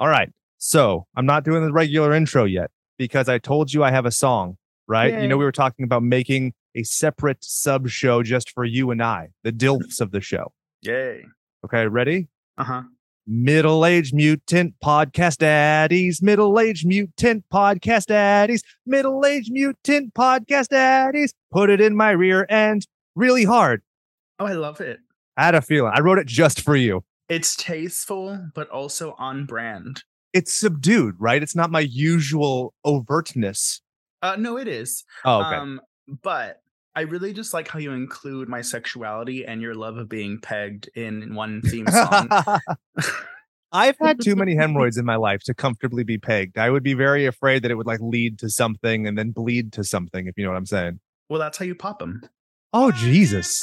All right. So I'm not doing the regular intro yet because I told you I have a song, right? You know, we were talking about making a separate sub show just for you and I, the DILFs of the show. Yay. Okay, ready? Uh huh. Middle aged mutant podcast daddies, middle aged mutant podcast daddies, middle aged mutant podcast daddies. Put it in my rear end really hard. Oh, I love it. I had a feeling. I wrote it just for you. It's tasteful, but also on brand. It's subdued, right? It's not my usual overtness. Uh, no, it is. Oh, okay. Um, but I really just like how you include my sexuality and your love of being pegged in one theme song. I've had too many hemorrhoids in my life to comfortably be pegged. I would be very afraid that it would like lead to something and then bleed to something, if you know what I'm saying. well, that's how you pop them. Oh, Jesus.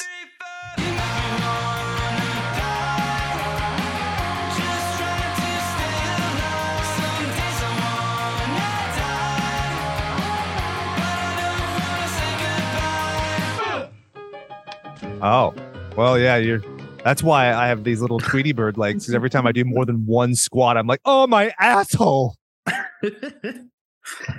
Oh, well, yeah, you're. That's why I have these little Tweety Bird legs. Because every time I do more than one squat, I'm like, oh, my asshole.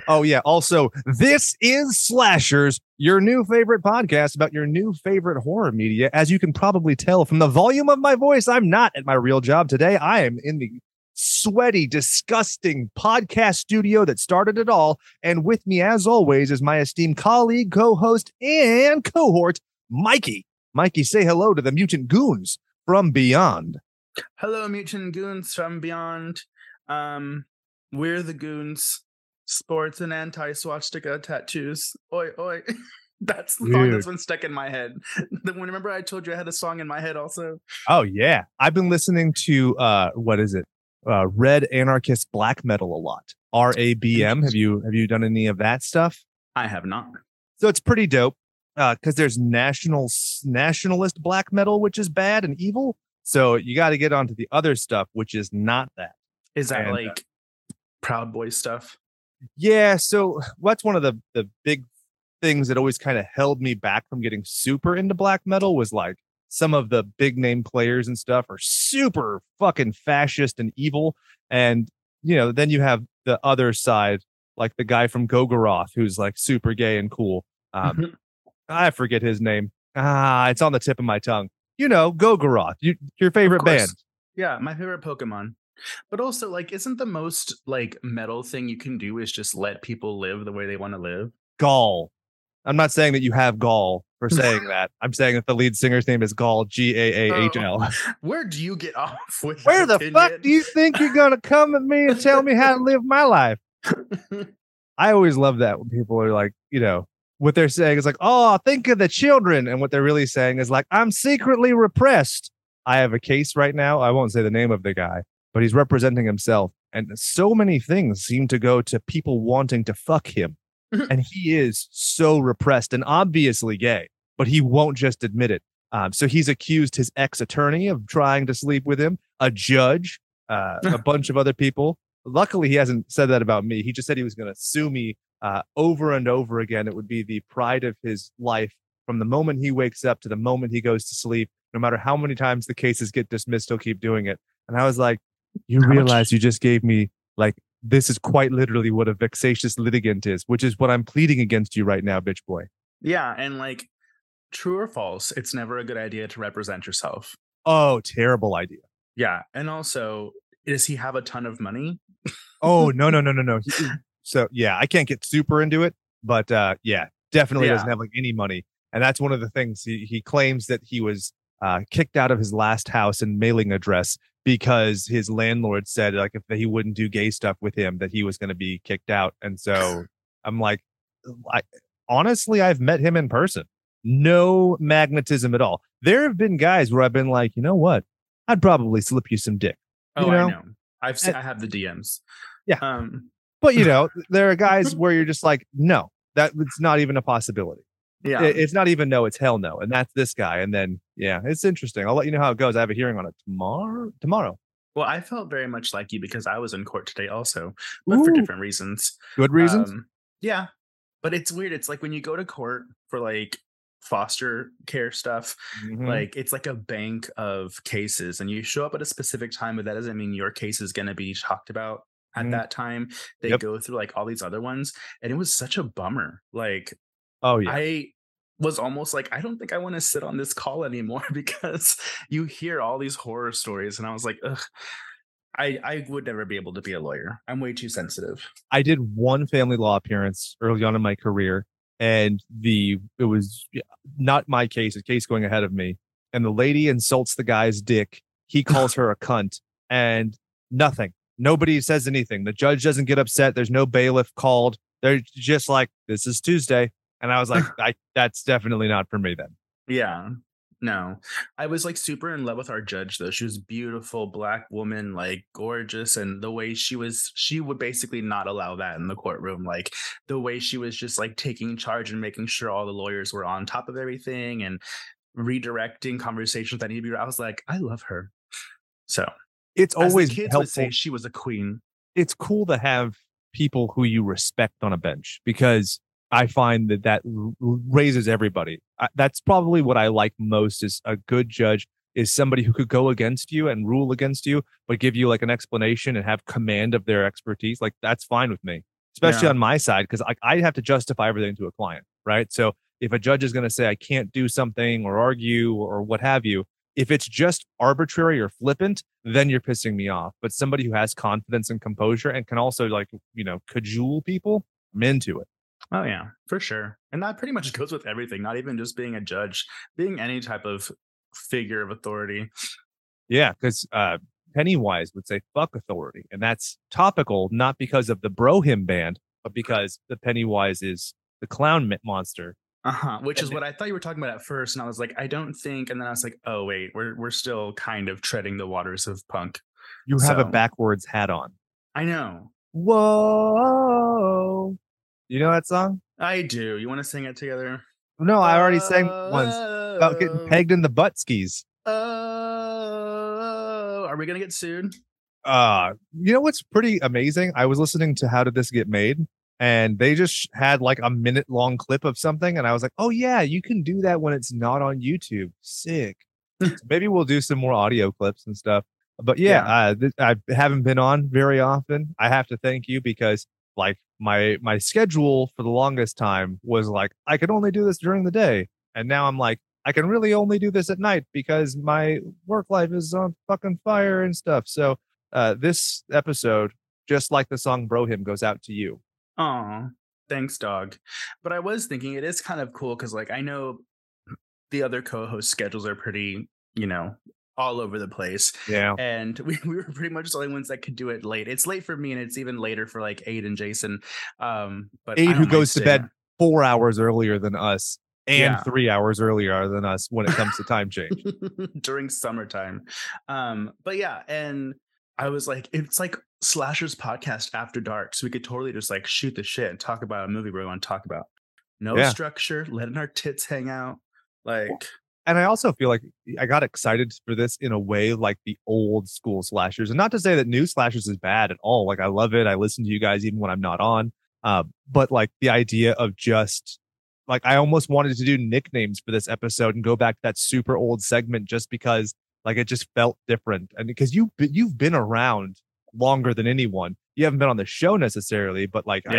Oh, yeah. Also, this is Slashers, your new favorite podcast about your new favorite horror media. As you can probably tell from the volume of my voice, I'm not at my real job today. I am in the sweaty, disgusting podcast studio that started it all. And with me, as always, is my esteemed colleague, co host, and cohort, Mikey. Mikey, say hello to the mutant goons from beyond. Hello, mutant goons from beyond. Um, we're the goons. Sports and anti-swastika tattoos. Oi, oi. That's the song that's been stuck in my head. The one remember I told you I had a song in my head also. Oh yeah, I've been listening to uh, what is it? Uh, Red Anarchist Black Metal a lot. R A B M. Have you have you done any of that stuff? I have not. So it's pretty dope. Uh, because there's national nationalist black metal, which is bad and evil. So you got to get onto the other stuff, which is not that. Is that And, uh, like Proud Boy stuff? Yeah, so what's one of the the big things that always kind of held me back from getting super into black metal was like some of the big name players and stuff are super fucking fascist and evil and you know then you have the other side like the guy from Gorgoroth who's like super gay and cool um Mhm. I forget his name ah it's on the tip of my tongue you know Gorgoroth you, your favorite band Yeah, my favorite Pokemon. But also, like, isn't the most like metal thing you can do is just let people live the way they want to live? Gall. I'm not saying that you have gall for saying that. I'm saying that the lead singer's name is Gall, G A A H L. Where do you get off with? Where the fuck do you think you're gonna come at me and tell me how to live my life? I always love that when people are like, you know, what they're saying is like, oh, think of the children. And what they're really saying is like, I'm secretly repressed. I have a case right now. I won't say the name of the guy, but he's representing himself. And so many things seem to go to people wanting to fuck him. and he is so repressed and obviously gay, but he won't just admit it. Um, so he's accused his ex attorney of trying to sleep with him, a judge, uh, a bunch of other people. Luckily, he hasn't said that about me. He just said he was going to sue me uh, over and over again. It would be the pride of his life from the moment he wakes up to the moment he goes to sleep. No matter how many times the cases get dismissed, he'll keep doing it. And I was like, you realize you just gave me like this is quite literally what a vexatious litigant is, which is what I'm pleading against you right now, bitch boy. Yeah, and like, true or false, it's never a good idea to represent yourself. Oh, terrible idea. Yeah, and also, does he have a ton of money? Oh, no, no, no, no, no. He- So yeah, I can't get super into it, but uh yeah, definitely Yeah. doesn't have like any money. And that's one of the things he, he claims that he was uh kicked out of his last house and mailing address because his landlord said like if he wouldn't do gay stuff with him that he was going to be kicked out. And so I'm like I honestly I've met him in person. No magnetism at all. There have been guys where I've been like, you know what? I'd probably slip you some dick. Oh, You know? I know. I've seen, And- I have the DMs. Yeah. Um. But you know, there are guys where you're just like, no, that it's not even a possibility. Yeah. It- it's not even no, it's hell no. And that's this guy. And then yeah, it's interesting. I'll let you know how it goes. I have a hearing on it tomorrow. Tomorrow. well, I felt very much like you because I was in court today also, but for different reasons. Good reasons. Um, yeah. But it's weird. It's like when you go to court for like foster care stuff. Mhm. Like it's like a bank of cases, and you show up at a specific time, but that doesn't mean your case is going to be talked about at Mhm. that time. They Yep. go through like all these other ones, and it was such a bummer. Like oh yeah, I was almost like, I don't think I want to sit on this call anymore because you hear all these horror stories, and I was like, ugh. I, I would never be able to be a lawyer. I'm way too sensitive. I did one family law appearance early on in my career, and the it was not my case, a case going ahead of me. And the lady insults the guy's dick. He calls her a cunt, and nothing. Nobody says anything. The judge doesn't get upset. There's no bailiff called. They're just like, "This is Tuesday," and I was like, "I that's definitely not for me." Then Yeah. No. I was like super in love with our judge though. She was beautiful black woman, like gorgeous and the way she was she would basically not allow that in the courtroom. Like the way she was just like taking charge and making sure all the lawyers were on top of everything and redirecting conversations that need to be I was like, I love her. So it's as always kids helpful. would say she was a queen. it's cool to have people who you respect on a bench because I find that that raises everybody. I, that's probably what I like most is a good judge is somebody who could go against you and rule against you, but give you like an explanation and have command of their expertise. Like that's fine with me, especially Yeah. on my side because like I have to justify everything to a client, right? So if a judge is going to say I can't do something or argue or what have you, if it's just arbitrary or flippant, then you're pissing me off. But somebody who has confidence and composure and can also like, you know, cajole people, I'm into it. Oh yeah, for sure. And that pretty much goes with everything, not even just being a judge, being any type of figure of authority. Yeah, because uh, Pennywise would say "fuck authority," and that's topical not because of the Bro Hymn band, but because the Pennywise is the clown monster. Uh-huh. Which is what I thought you were talking about at first. And I was like, I don't think. And then I was like, oh wait, we're we're still kind of treading the waters of punk. You have a backwards hat on. I know. Whoa! You know that song? I do. You want to sing it together? No, I already sang once about getting Oh, pegged in the butt skis. Oh, are we gonna get sued? uh you know what's pretty amazing i was listening to how did this get made and they just had like a minute long clip of something and i was like oh yeah you can do that when it's not on youtube. Sick. So maybe we'll do some more audio clips and stuff but yeah, Uh, th- i haven't been on very often. I have to thank you because like my my schedule for the longest time was like i could only do this during the day and now i'm like i can really only do this at night because my work life is on fucking fire and stuff. So uh, this episode, just like the song Bro Hymn, goes out to you. Oh, thanks, dog. But I was thinking it is kind of cool because, like, I know the other co-host schedules are pretty, you know, all over the place, Yeah. and we, we were pretty much the only ones that could do it late. It's late for me, and it's even later for like Aid and Jason. Um, but Aid, who goes to bed four hours earlier than us and Yeah. three hours earlier than us when it comes to time change. during summertime. Um, but yeah, and I was like, it's like Slasher's podcast after dark. So we could totally just like shoot the shit and talk about a movie we want to talk about. No Yeah. structure, letting our tits hang out. Like, And I also feel like I got excited for this in a way like the old school slashers. And not to say that new slashers is bad at all. Like I love it. I listen to you guys even when I'm not on. Uh, but like the idea of just like I almost wanted to do nicknames for this episode and go back to that super old segment just because like it just felt different. And because you you've been around longer than anyone. You haven't been on the show necessarily, but like I.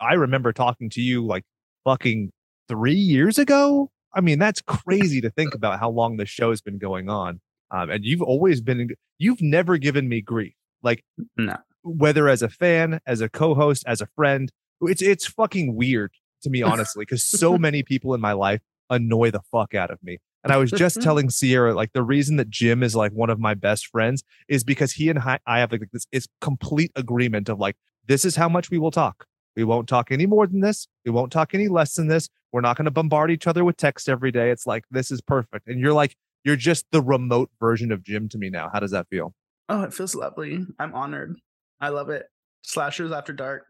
I remember talking to you like fucking three years ago. I mean, that's crazy to think about how long the show has been going on. Um, and you've always been, you've never given me grief. Like, No. whether as a fan, as a co-host, as a friend, it's it's fucking weird to me, honestly, because so many people in my life annoy the fuck out of me. And I was just telling Sierra, like, the reason that Jim is like one of my best friends is because he and I, I have like this is complete agreement of like, this is how much we will talk. We won't talk any more than this. We won't talk any less than this. We're not going to bombard each other with text every day. It's like, this is perfect. And you're like, you're just the remote version of Jim to me now. How does that feel? Oh, it feels lovely. I'm honored. I love it. Slashers after dark.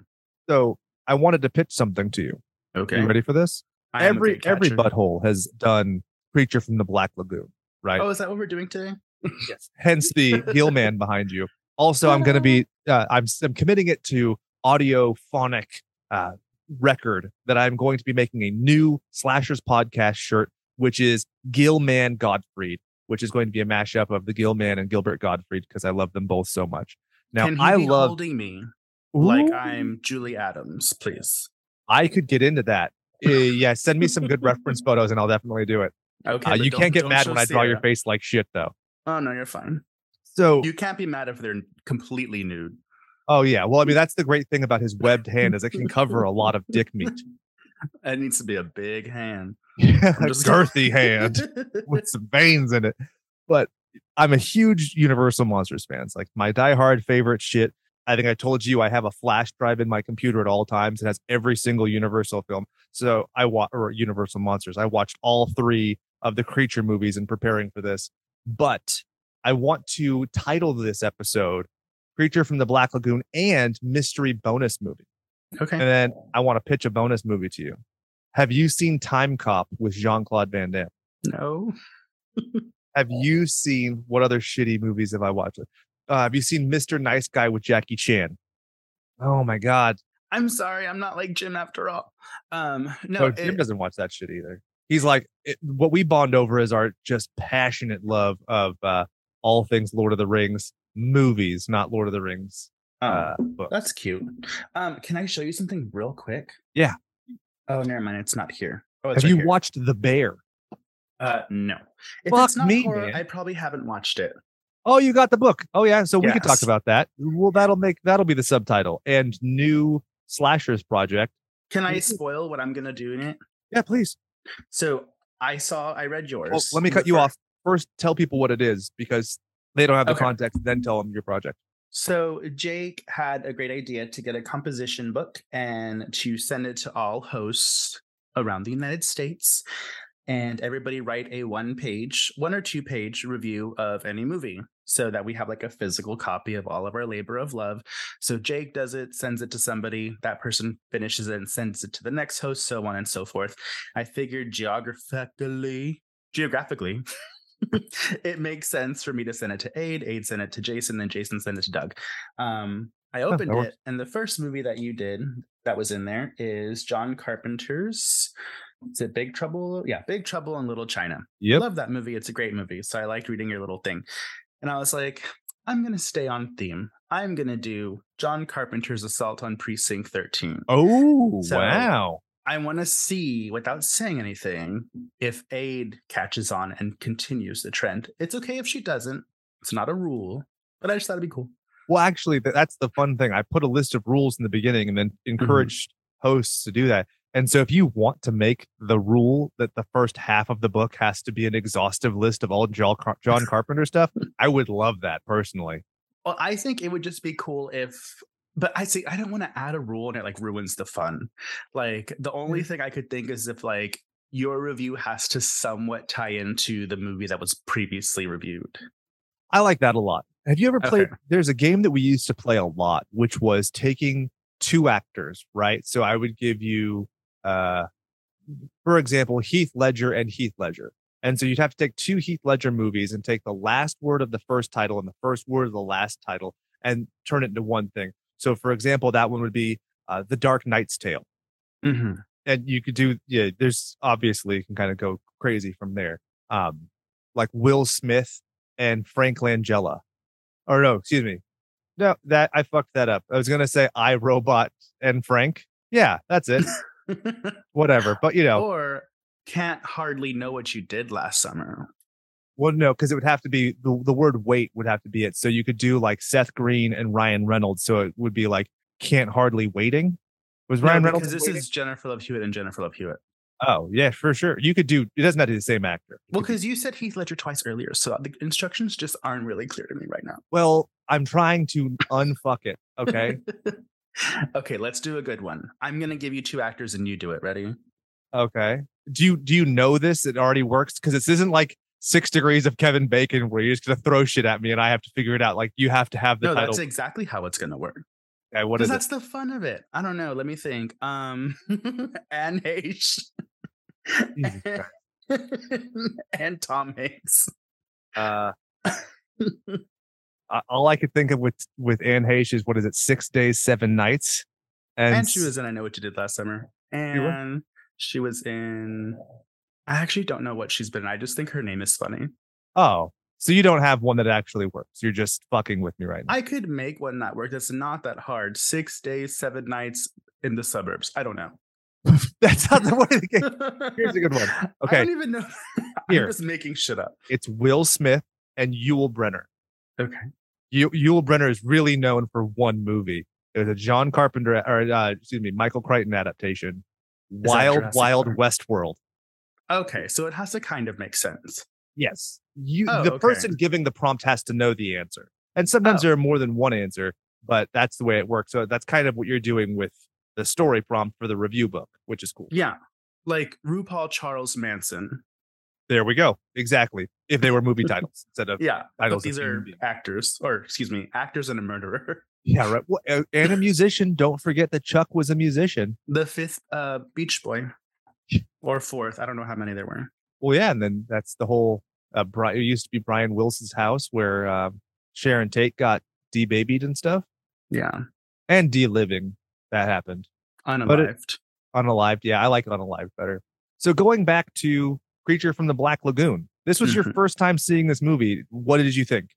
So I wanted to pitch something to you. Okay. You ready for this? Every every butthole has done Creature from the Black Lagoon, right? Oh, is that what we're doing today? Yes. Hence the heel man behind you. Also, I'm going to be uh, I'm I'm committing it to audio phonic uh, record that I'm going to be making a new Slashers podcast shirt, which is Gilman Gottfried, which is going to be a mashup of the Gilman and Gilbert Gottfried because I love them both so much. Now I love holding me like I'm Julie Adams, please. I could get into that. Uh, yeah, send me some good reference photos and I'll definitely do it. Okay. Uh, you can't get mad when I draw your face like shit though. Oh no, you're fine. So You can't be mad if they're completely nude. oh yeah, well I mean that's the great thing about his webbed hand is it can cover a lot of dick meat. It needs to be a big hand. Yeah, I'm a just- girthy hand with some veins in it. But I'm a huge Universal Monsters fan. It's like my diehard favorite shit. I think I told you I have a flash drive in my computer at all times. It has every single Universal film. So I watch or Universal Monsters. I watched all three of the creature movies and preparing for this. But I want to title this episode Creature from the Black Lagoon and Mystery Bonus Movie. Okay. And then I want to pitch a bonus movie to you. Have you seen Timecop with Jean Claude Van Damme? No. Have you seen what other shitty movies have I watched? Uh, have you seen Mr. Nice Guy with Jackie Chan? Oh my God. I'm sorry, I'm not like Jim after all. Um, no, No, Jim it- doesn't watch that shit either. He's like, it, what we bond over is our just passionate love of uh, all things Lord of the Rings movies, not Lord of the Rings oh, uh, books. that's cute. Um, can I show you something real quick? Yeah. Oh, never mind. It's not here. Oh, it's Have you here. watched The Bear? Uh, no. If Fuck it's not me, horror. I probably haven't watched it. Oh, you got the book. Oh yeah, so we could talk about that. Well, that'll make that'll be the subtitle and new slashers project. Can I spoil what I'm gonna do in it? Yeah, please. So I saw, I read yours. Well, let me cut you off. First, tell people what it is because they don't have the Okay. context. Then tell them your project. So Jake had a great idea to get a composition book and to send it to all hosts around the United States and everybody write a one page, one or two page review of any movie so that we have like a physical copy of all of our labor of love. So Jake does it, sends it to somebody, that person finishes it and sends it to the next host, so on and so forth. I figured geographically, geographically, it makes sense for me to send it to Aid, Aid send it to Jason, then Jason send it to Doug. Um, I opened works. it, and the first movie that you did that was in there is John Carpenter's. Is it Big Trouble? Yeah, Big Trouble in Little China. Yep. Love that movie. It's a great movie. So I liked reading your little thing. And I was like, I'm going to stay on theme. I'm going to do John Carpenter's Assault on Precinct 13. Oh So- wow! I want to see, without saying anything, if Aid catches on and continues the trend. It's okay if she doesn't. It's not a rule, but I just thought it'd be cool. Well, actually, that's the fun thing. I put a list of rules in the beginning and then Mm-hmm. encouraged hosts to do that. And so, if you want to make the rule that the first half of the book has to be an exhaustive list of all John, Carpenter stuff, I would love that personally. Well, I think it would just be cool if, but I see, I don't want to add a rule and it like ruins the fun. Like the only Mm. thing I could think is if like your review has to somewhat tie into the movie that was previously reviewed. I like that a lot. Have you ever played? Okay. There's a game that we used to play a lot, which was taking two actors, right? So I would give you, uh, for example, Heath Ledger and Heath Ledger. And so you'd have to take two Heath Ledger movies and take the last word of the first title and the first word of the last title and turn it into one thing. So, for example, that one would be uh, The Dark Knight's Tale. Mm-hmm. And you could do, yeah, there's obviously you can kind of go crazy from there. Um, like Will Smith and Frank Langella. Or no, excuse me. No, that I fucked that up. I was gonna say I Robot and Frank. Yeah, that's it. Whatever. But you know, or can't hardly know what you did last summer. well, no, because it would have to be the, the word wait would have to be it. So you could do like Seth Green and Ryan Reynolds. So it would be like can't hardly waiting. Was No, Ryan Reynolds? because this Waiting? is Jennifer Love Hewitt and Jennifer Love Hewitt. Oh yeah, for sure. You could do. It doesn't have to be the same actor. Well, because you said Heath Ledger twice earlier, so the instructions just aren't really clear to me right now. well, I'm trying to unfuck it. Okay. okay, let's do a good one. I'm gonna give you two actors and you do it. Ready? Okay. Do you do you know this? It already works because this isn't like six degrees of Kevin Bacon where you're just gonna throw shit at me and I have to figure it out. Like you have to have the no, title. that's exactly how it's gonna work. Okay, what Because is it? that's the fun of it. I don't know. Let me think. Um, Anne H. And Tom Hanks. Uh, all I could think of with with Anne Heche is what is it? Six days, seven nights. And, And, she was in I Know What You Did Last Summer. And she was in I actually don't know what she's been in. I just think her name is funny. oh, so you don't have one that actually works. You're just fucking with me right now. I could make one that work. That's not that hard. Six days, seven nights in the suburbs. I don't know. That's not the way to get. Here's a good one. Okay. I don't even know. Here. I'm just making shit up. It's Will Smith and Yul Brynner. Okay. Yul, Yul Brynner is really known for one movie. It was a John Carpenter or uh, excuse me, Michael Crichton adaptation, that Wild Wild Park? Westworld. Okay. So it has to kind of make sense. Yes, you Oh, the okay. person giving the prompt has to know the answer, and sometimes Oh. there are more than one answer, but that's the way it works. So that's kind of what you're doing with the story prompt for the review book, which is cool. Yeah. Like RuPaul Charles Manson. There we go. Exactly. If they were movie titles instead of Yeah. Titles these are actors, or excuse me, actors and a murderer. yeah, right. Well, and a musician. Don't forget that Chuck was a musician. The fifth uh Beach Boy. Or fourth. I don't know how many there were. Well, yeah, and then that's the whole. Uh, Brian, it used to be Brian Wilson's house where uh, Sharon Tate got debabied and stuff, Yeah. and de-living. That happened. Unalived. Unalived. Yeah, I like unalived better. So going back to Creature from the Black Lagoon, this was your Mhm. first time seeing this movie. What did you think?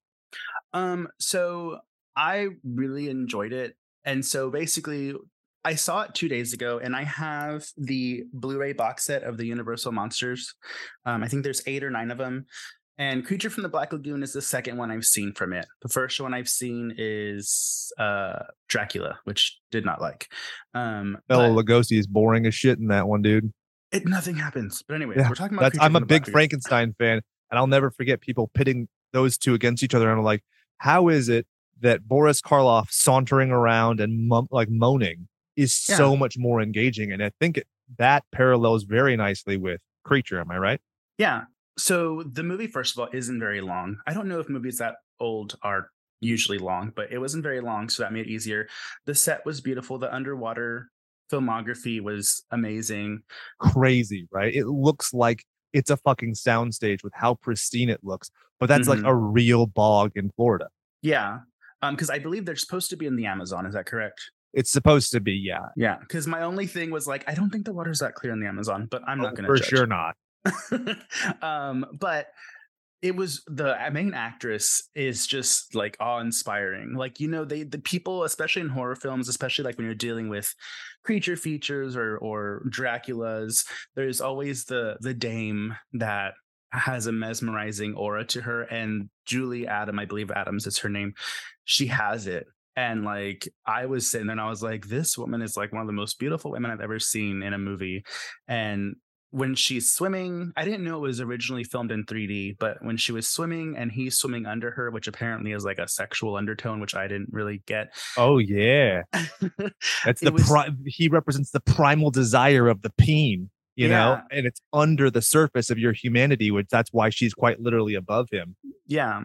Um, so I really enjoyed it. And so basically, I saw it two days ago, and I have the Blu-ray box set of the Universal Monsters. Um, I think there's eight or nine of them. And Creature from the Black Lagoon is the second one I've seen from it. The first one I've seen is uh, Dracula, which did not like. Um, Bela but Lugosi is boring as shit in that one, dude. it, nothing happens. But anyway, Yeah, we're talking about. I'm a big Black. Frankenstein fan, and I'll never forget people pitting those two against each other. And I'm like, how is it that Boris Karloff sauntering around and mum- like moaning is so much more engaging? And I think it, that parallels very nicely with Creature. Am I right? Yeah. So the movie, first of all, isn't very long. I don't know if movies that old are usually long, but it wasn't very long, so that made it easier. The set was beautiful. The underwater filmography was amazing. Crazy, right? It looks like it's a fucking soundstage with how pristine it looks, but that's like Mhm. a real bog in Florida. Yeah. Um, because I believe they're supposed to be in the Amazon. Is that correct? It's supposed to be, yeah. Yeah. Because my only thing was like, I don't think the water's that clear in the Amazon, but I'm Oh, not going to for judge. sure not. um, but it was the main actress is just like awe-inspiring. Like you know, they the people, especially in horror films, especially like when you're dealing with creature features or or Dracula's, there's always the the dame that has a mesmerizing aura to her. And Julie Adam, I believe Adams is her name, she has it. And like I was sitting there and I was like, this woman is like one of the most beautiful women I've ever seen in a movie. And when she's swimming, I didn't know it was originally filmed in 3D, but when she was swimming and he's swimming under her, which apparently is like a sexual undertone, which I didn't really get. Oh yeah. That's the was- pri- he represents the primal desire of the peen, you know, and it's under the surface of your humanity, which that's why she's quite literally above him. yeah.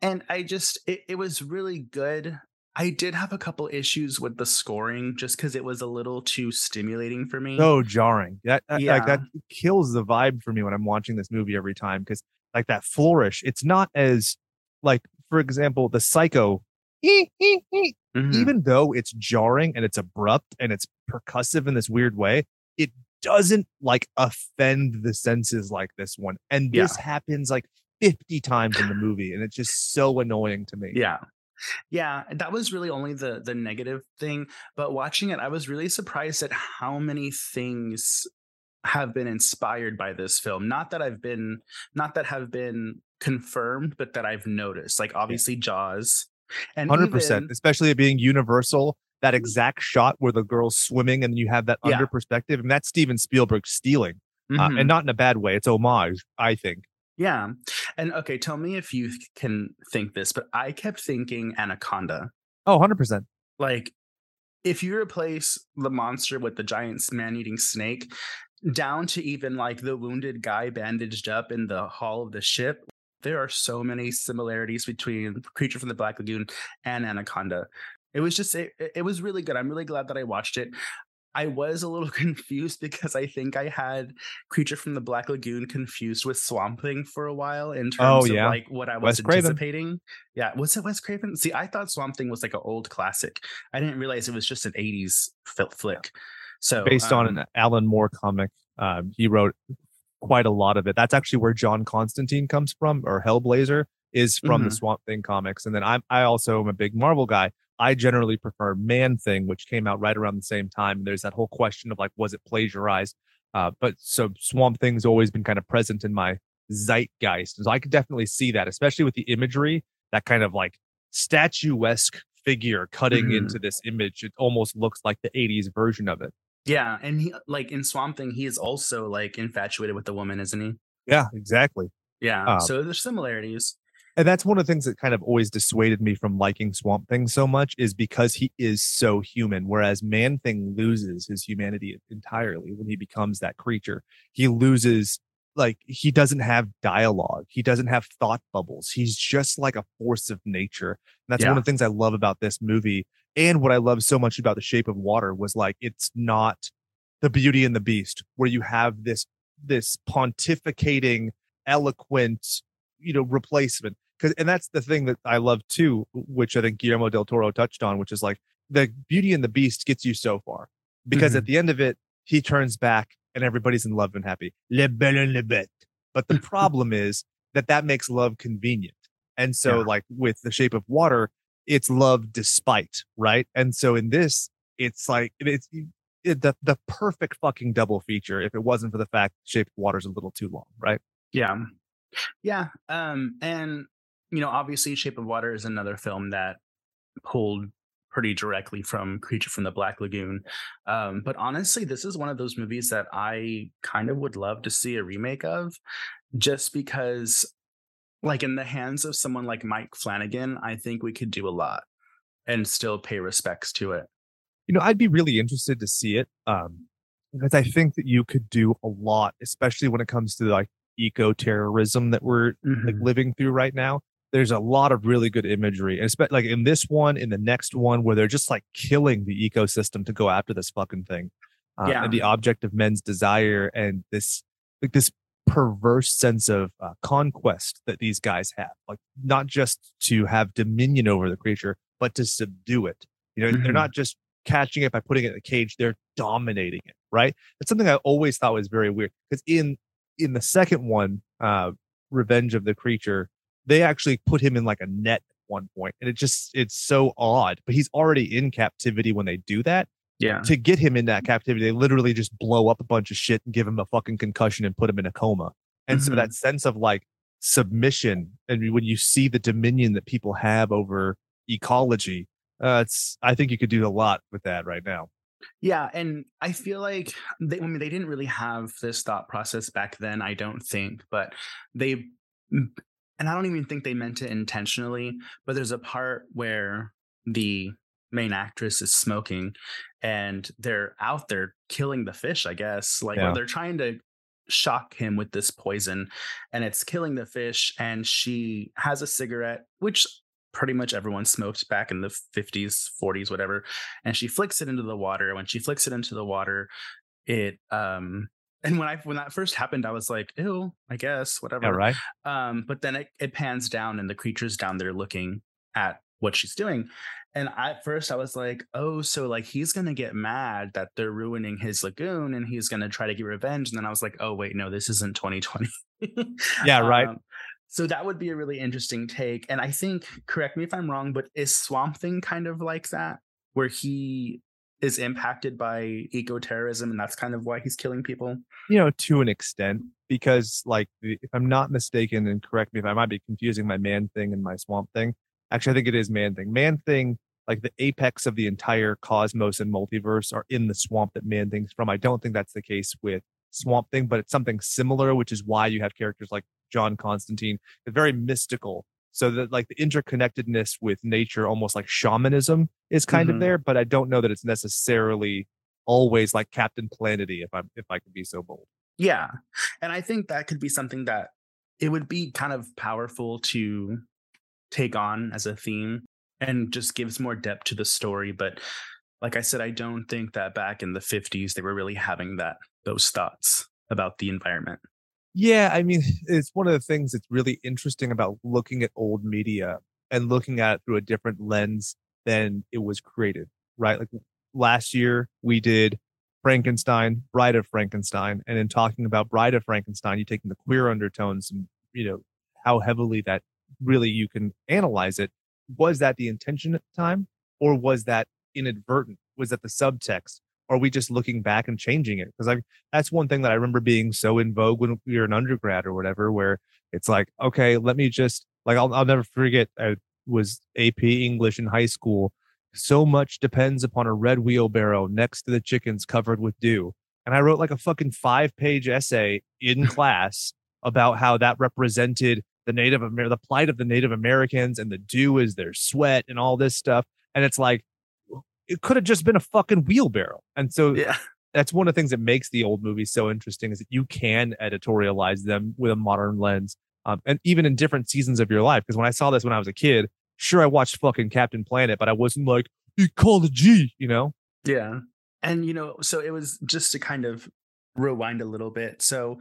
And I just, it, it was really good. I did have a couple issues with the scoring just because it was a little too stimulating for me. So jarring. That, that- like that kills the vibe for me when I'm watching this movie every time because like that flourish, it's not as like for example, the psycho Mhm. even though it's jarring and it's abrupt and it's percussive in this weird way, it doesn't like offend the senses like this one. And Yeah. this happens like 50 times in the movie, and it's just so annoying to me. Yeah. Yeah, that was really only the the negative thing, but watching it I was really surprised at how many things have been inspired by this film. Not that I've been not that have been confirmed, but that I've noticed. Like obviously Jaws and Hundred percent, even- especially it being universal. That exact shot where the girl's swimming and you have that Yeah. under perspective, and that's Steven Spielberg stealing, uh, Mhm. and not in a bad way. It's homage, I think. Yeah. And okay, tell me if you can think this, but I kept thinking Anaconda. Oh, 100 percent. like if you replace the monster with the giant man-eating snake down to even like the wounded guy bandaged up in the hull of the ship there are so many similarities between creature from the black lagoon and anaconda it was just it, it was really good i'm really glad that i watched it I was a little confused because I think I had Creature from the Black Lagoon confused with Swamp Thing for a while in terms Oh, of like what I was Wes Craven. anticipating. Yeah, was it Wes Craven? See, I thought Swamp Thing was like an old classic. I didn't realize it was just an '80s fil- flick. So based on um, an Alan Moore comic. Um, he wrote quite a lot of it. That's actually where John Constantine comes from, or Hellblazer is from the Mhm. Swamp Thing comics. And then I'm I also am a big Marvel guy. I generally prefer Man Thing, which came out right around the same time. There's that whole question of like, was it plagiarized? Uh, but so Swamp Thing's always been kind of present in my zeitgeist. So I could definitely see that, especially with the imagery, that kind of like statuesque figure cutting Mhm. into this image. It almost looks like the 80s version of it. yeah, and he like in Swamp Thing, he is also like infatuated with the woman, isn't he? Yeah, exactly. Yeah. Um, so there's similarities. And that's one of the things that kind of always dissuaded me from liking Swamp Thing so much is because he is so human. Whereas Man Thing loses his humanity entirely when he becomes that creature. He loses, like, he doesn't have dialogue. He doesn't have thought bubbles. He's just like a force of nature. And that's one of the things I love about this movie. And what I love so much about The Shape of Water was like, it's not the beauty and the beast where you have this, this pontificating, eloquent, you know, replacement because and that's the thing that I love too, which I think Guillermo del Toro touched on, which is like the Beauty and the Beast gets you so far because at the end of it, he turns back and everybody's in love and happy. Le belle le bête. But the problem is that that makes love convenient, and so Yeah. like with The Shape of Water, it's love despite right, and so in this, it's like it's. It, the the perfect fucking double feature if it wasn't for the fact Shape of Water's a little too long, right? Yeah. Yeah. Um, and you know, obviously Shape of Water is another film that pulled pretty directly from Creature from the Black Lagoon. Um, but honestly, this is one of those movies that I kind of would love to see a remake of just because like in the hands of someone like Mike Flanagan, I think we could do a lot and still pay respects to it. you know, I'd be really interested to see it. Um, because I think that you could do a lot, especially when it comes to like eco terrorism that we're like Mhm. living through right now. There's a lot of really good imagery, and especially like in this one, in the next one, where they're just like killing the ecosystem to go after this fucking thing, uh, Yeah. and the object of men's desire, and this like this perverse sense of uh, conquest that these guys have, like not just to have dominion over the creature, but to subdue it. You know, they're Mhm. not just catching it by putting it in a cage; they're dominating it. Right? That's something I always thought was very weird because in in the second one, uh, Revenge of the Creature, they actually put him in like a net at one point, and it just it's so odd. But he's already in captivity when they do that. Yeah. To get him in that captivity, they literally just blow up a bunch of shit and give him a fucking concussion and put him in a coma. And so Mhm. that sense of like submission, and when you see the dominion that people have over ecology, uh, it's I think you could do a lot with that right now. Yeah, and I feel like they, I mean, they didn't really have this thought process back then. I don't think, but they, and I don't even think they meant it intentionally. But there's a part where the main actress is smoking, and they're out there killing the fish. I guess, like, Yeah. they're trying to shock him with this poison, and it's killing the fish. And she has a cigarette, which pretty much everyone smoked back in the 50s 40s whatever and she flicks it into the water when she flicks it into the water it um and when i when that first happened i was like ew i guess whatever Yeah, right. um but then it, it pans down and the creature's down there looking at what she's doing and at first i was like oh so like he's gonna get mad that they're ruining his lagoon and he's gonna try to get revenge and then i was like oh wait no this isn't 2020 Yeah, right. Um, so that would be a really interesting take and i think correct me if i'm wrong but is swamp thing kind of like that where he is impacted by eco-terrorism and that's kind of why he's killing people you know, to an extent, because like if I'm not mistaken, and correct me if I might be confusing my man thing and my swamp thing. Actually, I think it is man thing. Man thing, like the apex of the entire cosmos and multiverse, are in the swamp that man thing's from. I don't think that's the case with swamp thing, but it's something similar, which is why you have characters like John Constantine. Very mystical. So that like the interconnectedness with nature, almost like shamanism, is kind Mhm. of there. But I don't know that it's necessarily always like Captain Planety, if I'm if I could be so bold. Yeah. And I think that could be something that it would be kind of powerful to take on as a theme and just gives more depth to the story. But like I said, I don't think that back in the 50s they were really having that those thoughts about the environment. Yeah, I mean, it's one of the things that's really interesting about looking at old media and looking at it through a different lens than it was created, right? Like last year we did Frankenstein, Bride of Frankenstein, and in talking about Bride of Frankenstein, you taking the queer undertones and you know how heavily that really you can analyze it. Was that the intention at the time, or was that inadvertent? Was that the subtext? Or are we just looking back and changing it? Because I that's one thing that I remember being so in vogue when we were an undergrad or whatever, where it's like, okay, let me just like I'll I'll never forget. I was AP English in high school. So much depends upon a red wheelbarrow next to the chickens covered with dew. And I wrote like a fucking five page essay in class about how that represented the Native Amer- the plight of the Native Americans and the dew is their sweat and all this stuff. And it's like it could have just been a fucking wheelbarrow. And so Yeah. that's one of the things that makes the old movies so interesting is that you can editorialize them with a modern lens. Um, and even in different seasons of your life. Because when I saw this when I was a kid, sure I watched fucking Captain Planet, but I wasn't like, ecology, you know? Yeah. And you know, so it was just to kind of rewind a little bit. So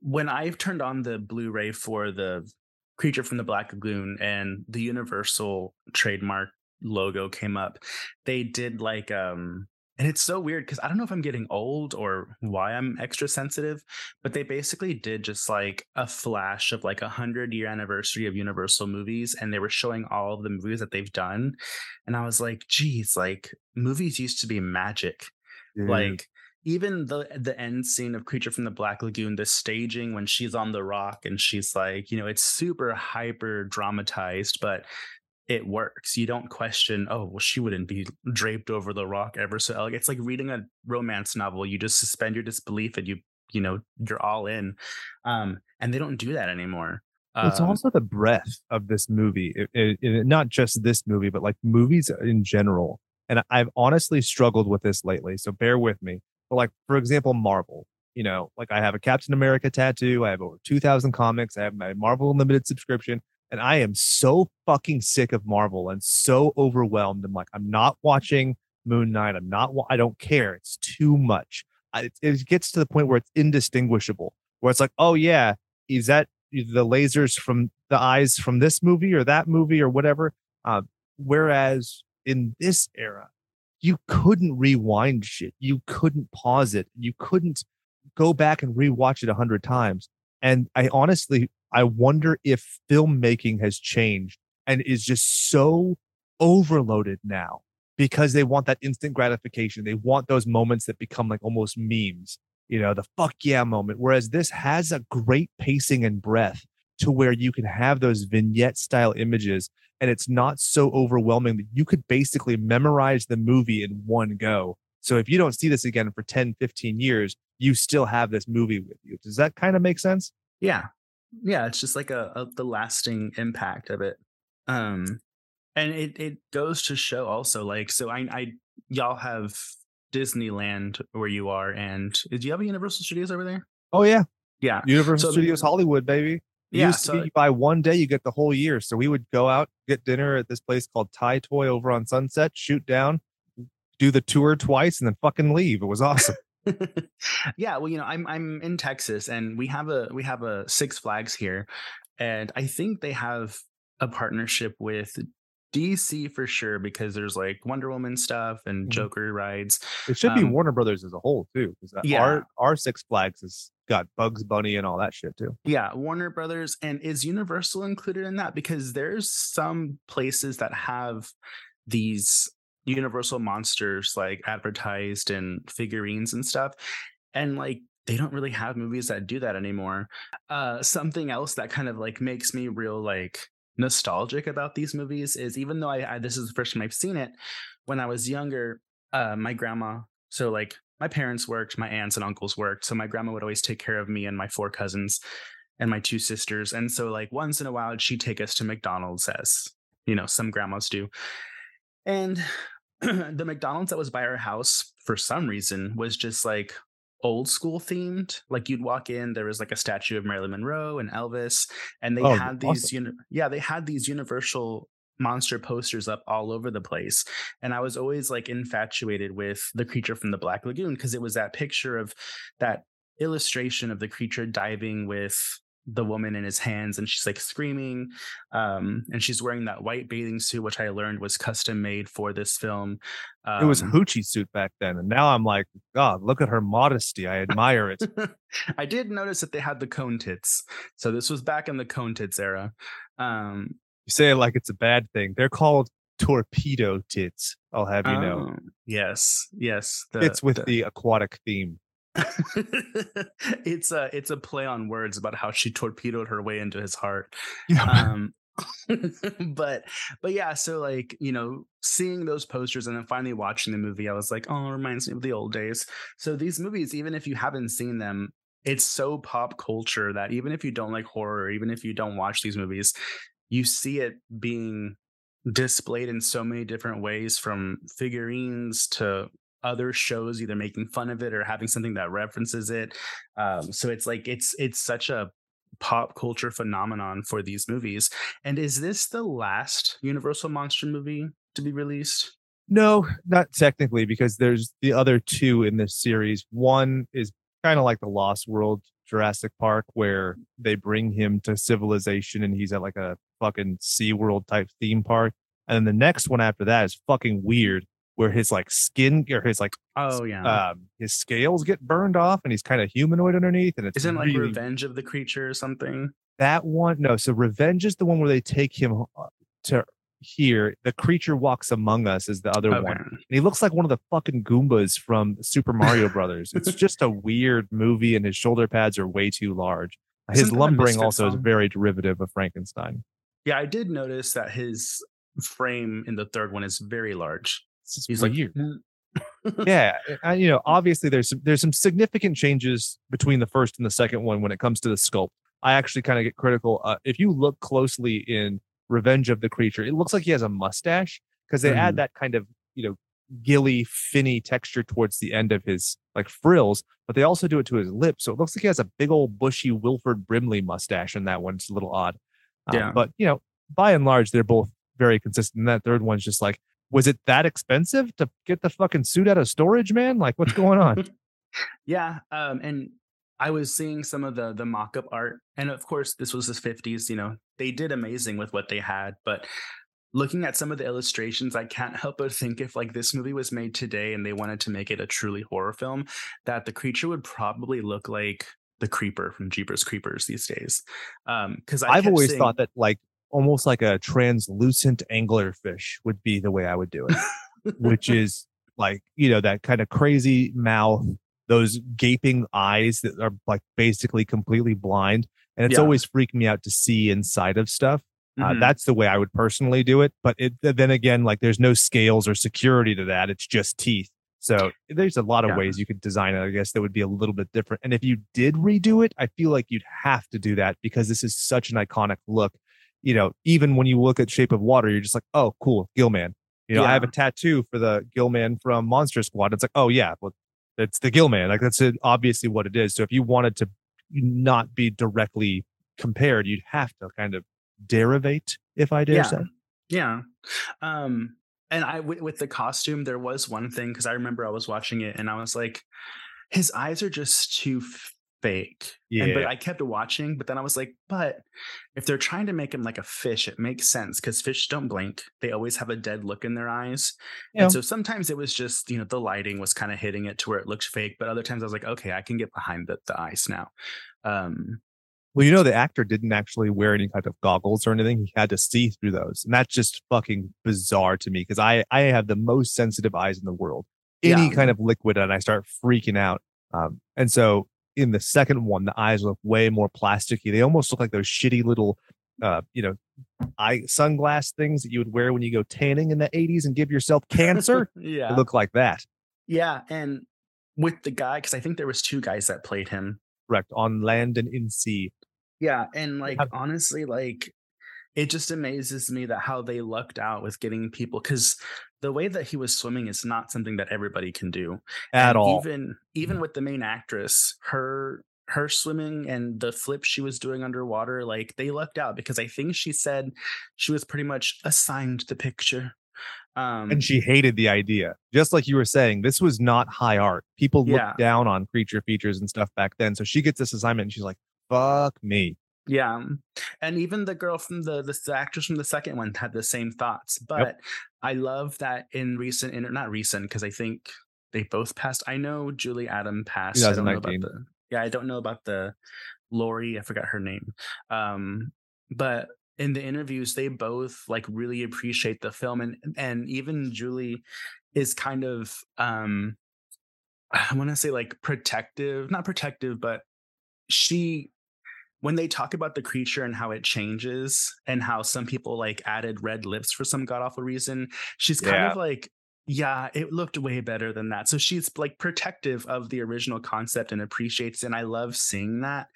when I've turned on the Blu-ray for the Creature from the Black Lagoon and the Universal trademark logo came up, they did like um and it's so weird because I don't know if I'm getting old or why I'm extra sensitive, but they basically did just like a flash of like a hundred year anniversary of Universal movies, and they were showing all of the movies that they've done. And I was like, geez, like movies used to be magic. Like even the the end scene of Creature from the Black Lagoon, the staging when she's on the rock and she's like, you know, it's super hyper dramatized, but it works. You don't question, oh, well, she wouldn't be draped over the rock ever so elegant. It's like reading a romance novel. You just suspend your disbelief and you, you know, you're all in. Um, and they don't do that anymore. it's Um, also the breadth of this movie, it, it- it- not just this movie, but like movies in general. And I've honestly struggled with this lately, so bear with me. But like, for example, Marvel. You know, like I have a Captain America tattoo. I have over two thousand comics. I have my Marvel Unlimited subscription, and I am so fucking sick of Marvel and so overwhelmed. I'm like, I'm not watching Moon Knight. I'm not. I don't care. It's too much. I, it, gets to the point where it's indistinguishable. Where it's like, oh yeah, is that the lasers from the eyes from this movie or that movie or whatever. Uh, whereas in this era, you couldn't rewind shit. You couldn't pause it. You couldn't go back and rewatch it a hundred times. And I honestly, I wonder if filmmaking has changed and is just so overloaded now because they want that instant gratification. They want those moments that become like almost memes, you know, the fuck yeah moment. Whereas this has a great pacing and breath to where you can have those vignette style images and it's not so overwhelming that you could basically memorize the movie in one go. So if you don't see this again for 10, 15 years, you still have this movie with you. Does that kind of make sense? yeah yeah it's just like a, a the lasting impact of it um and it it goes to show also like so i i y'all have disneyland where you are and do you have a universal studios over there Oh yeah. yeah Universal So- Studios Hollywood, baby. It yeah used to so be buy one day, you get the whole year. So we would go out, get dinner at this place called Thai Toy over on Sunset, shoot down, do the tour twice, and then fucking leave. It was awesome. Yeah well you know i'm i'm in texas and we have a we have a six flags here and i think they have a partnership with dc for sure because there's like wonder woman stuff and Mhm. joker rides It should be Um, Warner Brothers as a whole too, Yeah. our our Six Flags has got Bugs Bunny and all that shit too. Yeah, Warner Brothers. And is Universal included in that? Because there's some places that have these Universal monsters like advertised and figurines and stuff. And like they don't really have movies that do that anymore. Uh something else that kind of like makes me real like nostalgic about these movies is even though I, I this is the first time I've seen it, when I was younger, uh my grandma, so like my parents worked, my aunts and uncles worked. So my grandma would always take care of me and my four cousins and my two sisters. And so, like, once in a while, she'd take us to McDonald's, as you know, some grandmas do. And the McDonald's that was by our house, for some reason, was just like old school themed. Like, you'd walk in, there was like a statue of Marilyn Monroe and Elvis, and they Oh, had these, awesome. uni- yeah, they had these universal monster posters up all over the place. And I was always like infatuated with the creature from the Black Lagoon because it was that picture of that illustration of the creature diving with the woman in his hands and she's like screaming um and she's wearing that white bathing suit which i learned was custom made for this film um, it was um, hoochie suit back then and now i'm like god look at her modesty i admire it. I did notice that they had the cone tits so this was back in the cone tits era um you say it like it's a bad thing they're called torpedo tits i'll have you know. Oh, yes yes the, it's with the, the aquatic theme it's a it's a play on words about how she torpedoed her way into his heart. Yeah. Um, but but yeah, so like you know, seeing those posters and then finally watching the movie, I was like, oh, it reminds me of the old days. So these movies, even if you haven't seen them, it's so pop culture that even if you don't like horror, even if you don't watch these movies, you see it being displayed in so many different ways from figurines to other shows either making fun of it or having something that references it. Um, so it's like it's it's such a pop culture phenomenon for these movies. And is this the last Universal monster movie to be released? No, not technically, because there's the other two in this series. One is kind of like the Lost World Jurassic Park, where they bring him to civilization and he's at like a fucking Sea World type theme park. And then the next one after that is fucking weird, where his like skin or his like oh yeah. um, his scales get burned off and he's kind of humanoid underneath and it's isn't really, like revenge of the creature or something? That one no so revenge is the one where they take him uh, to here. The creature walks among us is the other okay. one and he looks like one of the fucking goombas from super mario brothers. It's just a weird movie and his shoulder pads are way too large. His lumbering also song? is very derivative of frankenstein. Yeah i did notice that his frame in the third one is very large He's like, you. yeah, and, you know, obviously there's some, there's some significant changes between the first and the second one when it comes to the sculpt. I actually kind of get critical. Uh, if you look closely in Revenge of the Creature, it looks like he has a mustache because they mm. add that kind of you know gilly, finny texture towards the end of his like frills, but they also do it to his lips, so it looks like he has a big old bushy Wilford Brimley mustache in that one. It's a little odd. Um, yeah, but you know, by and large, they're both very consistent. And that third one's just like was it that expensive to get the fucking suit out of storage, man? Like, what's going on? yeah, um, and I was seeing some of the the mock-up art, and of course, this was the '50s. You know, they did amazing with what they had, but looking at some of the illustrations, I can't help but think if like this movie was made today and they wanted to make it a truly horror film, that the creature would probably look like the creeper from Jeepers Creepers these days. Um, because I've always saying, thought that like almost like a translucent anglerfish would be the way I would do it, which is like, you know, that kind of crazy mouth, those gaping eyes that are like basically completely blind. And it's yeah. always freaked me out to see inside of stuff. Uh, mm-hmm. that's the way I would personally do it. But it, then again, like there's no scales or security to that. It's just teeth. So there's a lot of yeah. ways you could design it, I guess, that would be a little bit different. And if you did redo it, I feel like you'd have to do that because this is such an iconic look you know, even when you look at Shape of Water, you're just like, oh, cool, Gillman. You know, yeah. I have a tattoo for the Gillman from Monster Squad. It's like, oh yeah, well, it's the Gillman. Like that's obviously what it is. So if you wanted to not be directly compared, you'd have to kind of derivate, if I dare yeah. say. Yeah. Um, and I w- with the costume, there was one thing because I remember I was watching it and I was like, his eyes are just too fake. Yeah. And, but I kept watching, but then I was like, but if they're trying to make him like a fish, it makes sense because fish don't blink. They always have a dead look in their eyes. Yeah. And so sometimes it was just, you know, the lighting was kind of hitting it to where it looked fake. But other times I was like, okay, I can get behind the, the eyes now. Um, well, you know, the actor didn't actually wear any kind of goggles or anything. He had to see through those. And that's just fucking bizarre to me because I, I have the most sensitive eyes in the world. Any yeah. kind of liquid and I start freaking out. Um, and so in the second one, the eyes look way more plasticky. They almost look like those shitty little, uh, you know, eye sunglass things that you would wear when you go tanning in the 80s and give yourself cancer. yeah. They look like that. Yeah. And with the guy, because I think there was two guys that played him. Correct. On land and in sea. Yeah. And like, honestly, like, it just amazes me that how they lucked out with getting people because the way that he was swimming is not something that everybody can do at and all. Even even mm-hmm. with the main actress, her her swimming and the flip she was doing underwater, like they lucked out because I think she said she was pretty much assigned the picture. Um, and she hated the idea. Just like you were saying, this was not high art. People looked Yeah. down on creature features and stuff back then. So she gets this assignment and she's like, fuck me. Yeah, and even the girl from the the, the actress from the second one had the same thoughts. But I love that in recent, inter- not recent, because I think they both passed. I know Julie Adam passed. I don't know about the. Yeah, I don't know about the Lori. I forgot her name. Um, but in the interviews, they both like really appreciate the film, and and even Julie is kind of um, I want to say like protective, not protective, but she when they talk about the creature and how it changes and how some people like added red lips for some god awful reason, she's kind Yeah. of like, yeah, it looked way better than that. So she's like protective of the original concept and appreciates it. And I love seeing that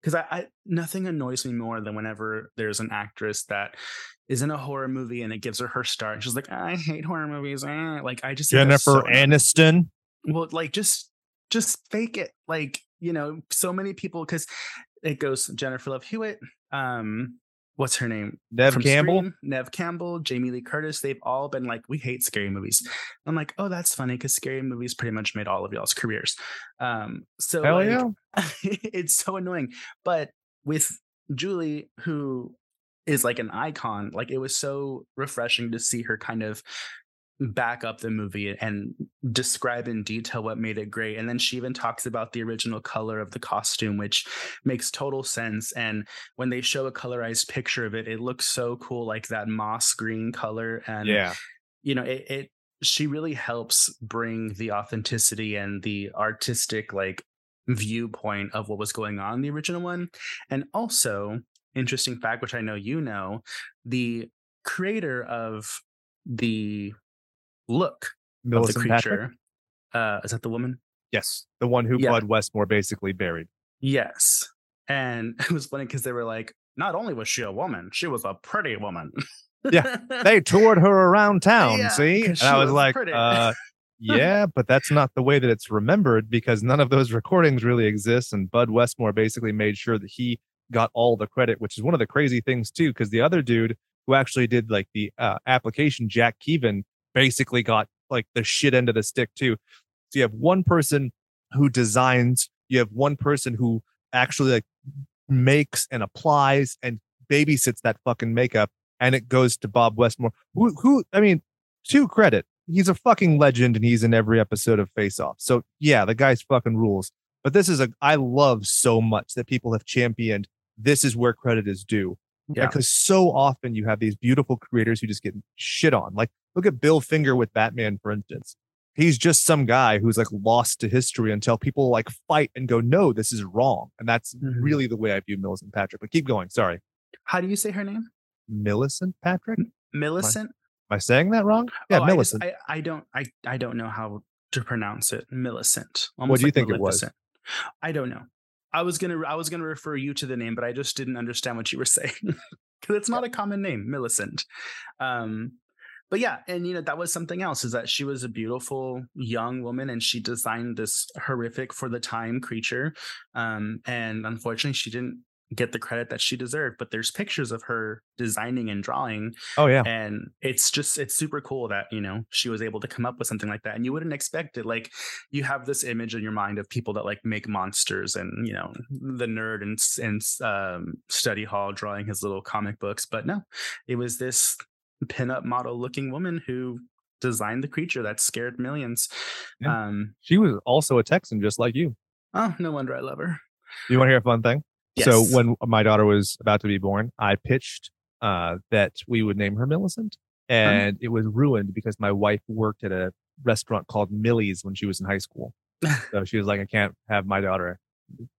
because I, I nothing annoys me more than whenever there's an actress that is in a horror movie and it gives her her start. And she's like, I hate horror movies. eh." Like I just Jennifer so Aniston. well like just just fake it like you know so many people because it goes jennifer love hewitt um what's her name Neve From Campbell. Scream, neve campbell jamie lee curtis they've all been like we hate scary movies i'm like oh that's funny because scary movies pretty much made all of y'all's careers um so Hell like, yeah. it's so annoying but with julie who is like an icon like it was so refreshing to see her kind of back up the movie and describe in detail what made it great. And then she even talks about the original color of the costume which makes total sense. And when they show a colorized picture of it it looks so cool like that moss green color. And Yeah. you know it, it she really helps bring the authenticity and the artistic like viewpoint of what was going on in the original one. And also interesting fact which i know you know the creator of the look of the Millicent creature uh is that the woman Yes. The one who Yeah. Bud Westmore basically buried. yes and it was funny because they were like not only was she a woman she was a pretty woman Yeah, They toured her around town. Yeah, see? And I was, was like, uh, yeah, but that's not the way that it's remembered because none of those recordings really exist. And Bud Westmore basically made sure that he got all the credit, which is one of the crazy things too, because the other dude who actually did like the uh, application, Jack Kevan, basically got like the shit end of the stick too. So you have one person who designs, you have one person who actually like makes and applies and babysits that fucking makeup, and it goes to Bob Westmore, who who I mean, to credit, he's a fucking legend and he's in every episode of Face Off. So yeah, the guy's fucking rules. But this is a I love so much that people have championed. This is where credit is due. Yeah. Because so often you have these beautiful creators who just get shit on. Like look at Bill Finger with Batman, for instance. He's just some guy who's like lost to history until people like fight and go, no, this is wrong. And that's Mhm. really the way I view Millicent Patrick. But keep going. Sorry. how do you say her name Millicent Patrick? Am millicent Am I saying that wrong? Yeah, Oh, I just- Millicent. I, I don't I, I don't know how to pronounce it. Millicent. What do you like think it was? I don't know. I was gonna I was gonna refer you to the name, but I just didn't understand what you were saying because it's not a common name, Millicent. Um, but yeah, and you know that was something else is that she was a beautiful young woman and she designed this horrific for the time creature, um, and unfortunately she didn't get the credit that she deserved. But there's pictures of her designing and drawing oh yeah. and it's just it's super cool that you know she was able to come up with something like that and you wouldn't expect it like you have this image in your mind of people that like make monsters and you know the nerd and s- um, study hall drawing his little comic books but no it was this pinup model looking woman who designed the creature that scared millions Yeah. um She was also a Texan, just like you. oh no wonder i love her You want to hear a fun thing? Yes. So when my daughter was about to be born, I pitched uh, that we would name her Millicent, and it was ruined because my wife worked at a restaurant called Millie's when she was in high school. so she was like, "I can't have my daughter,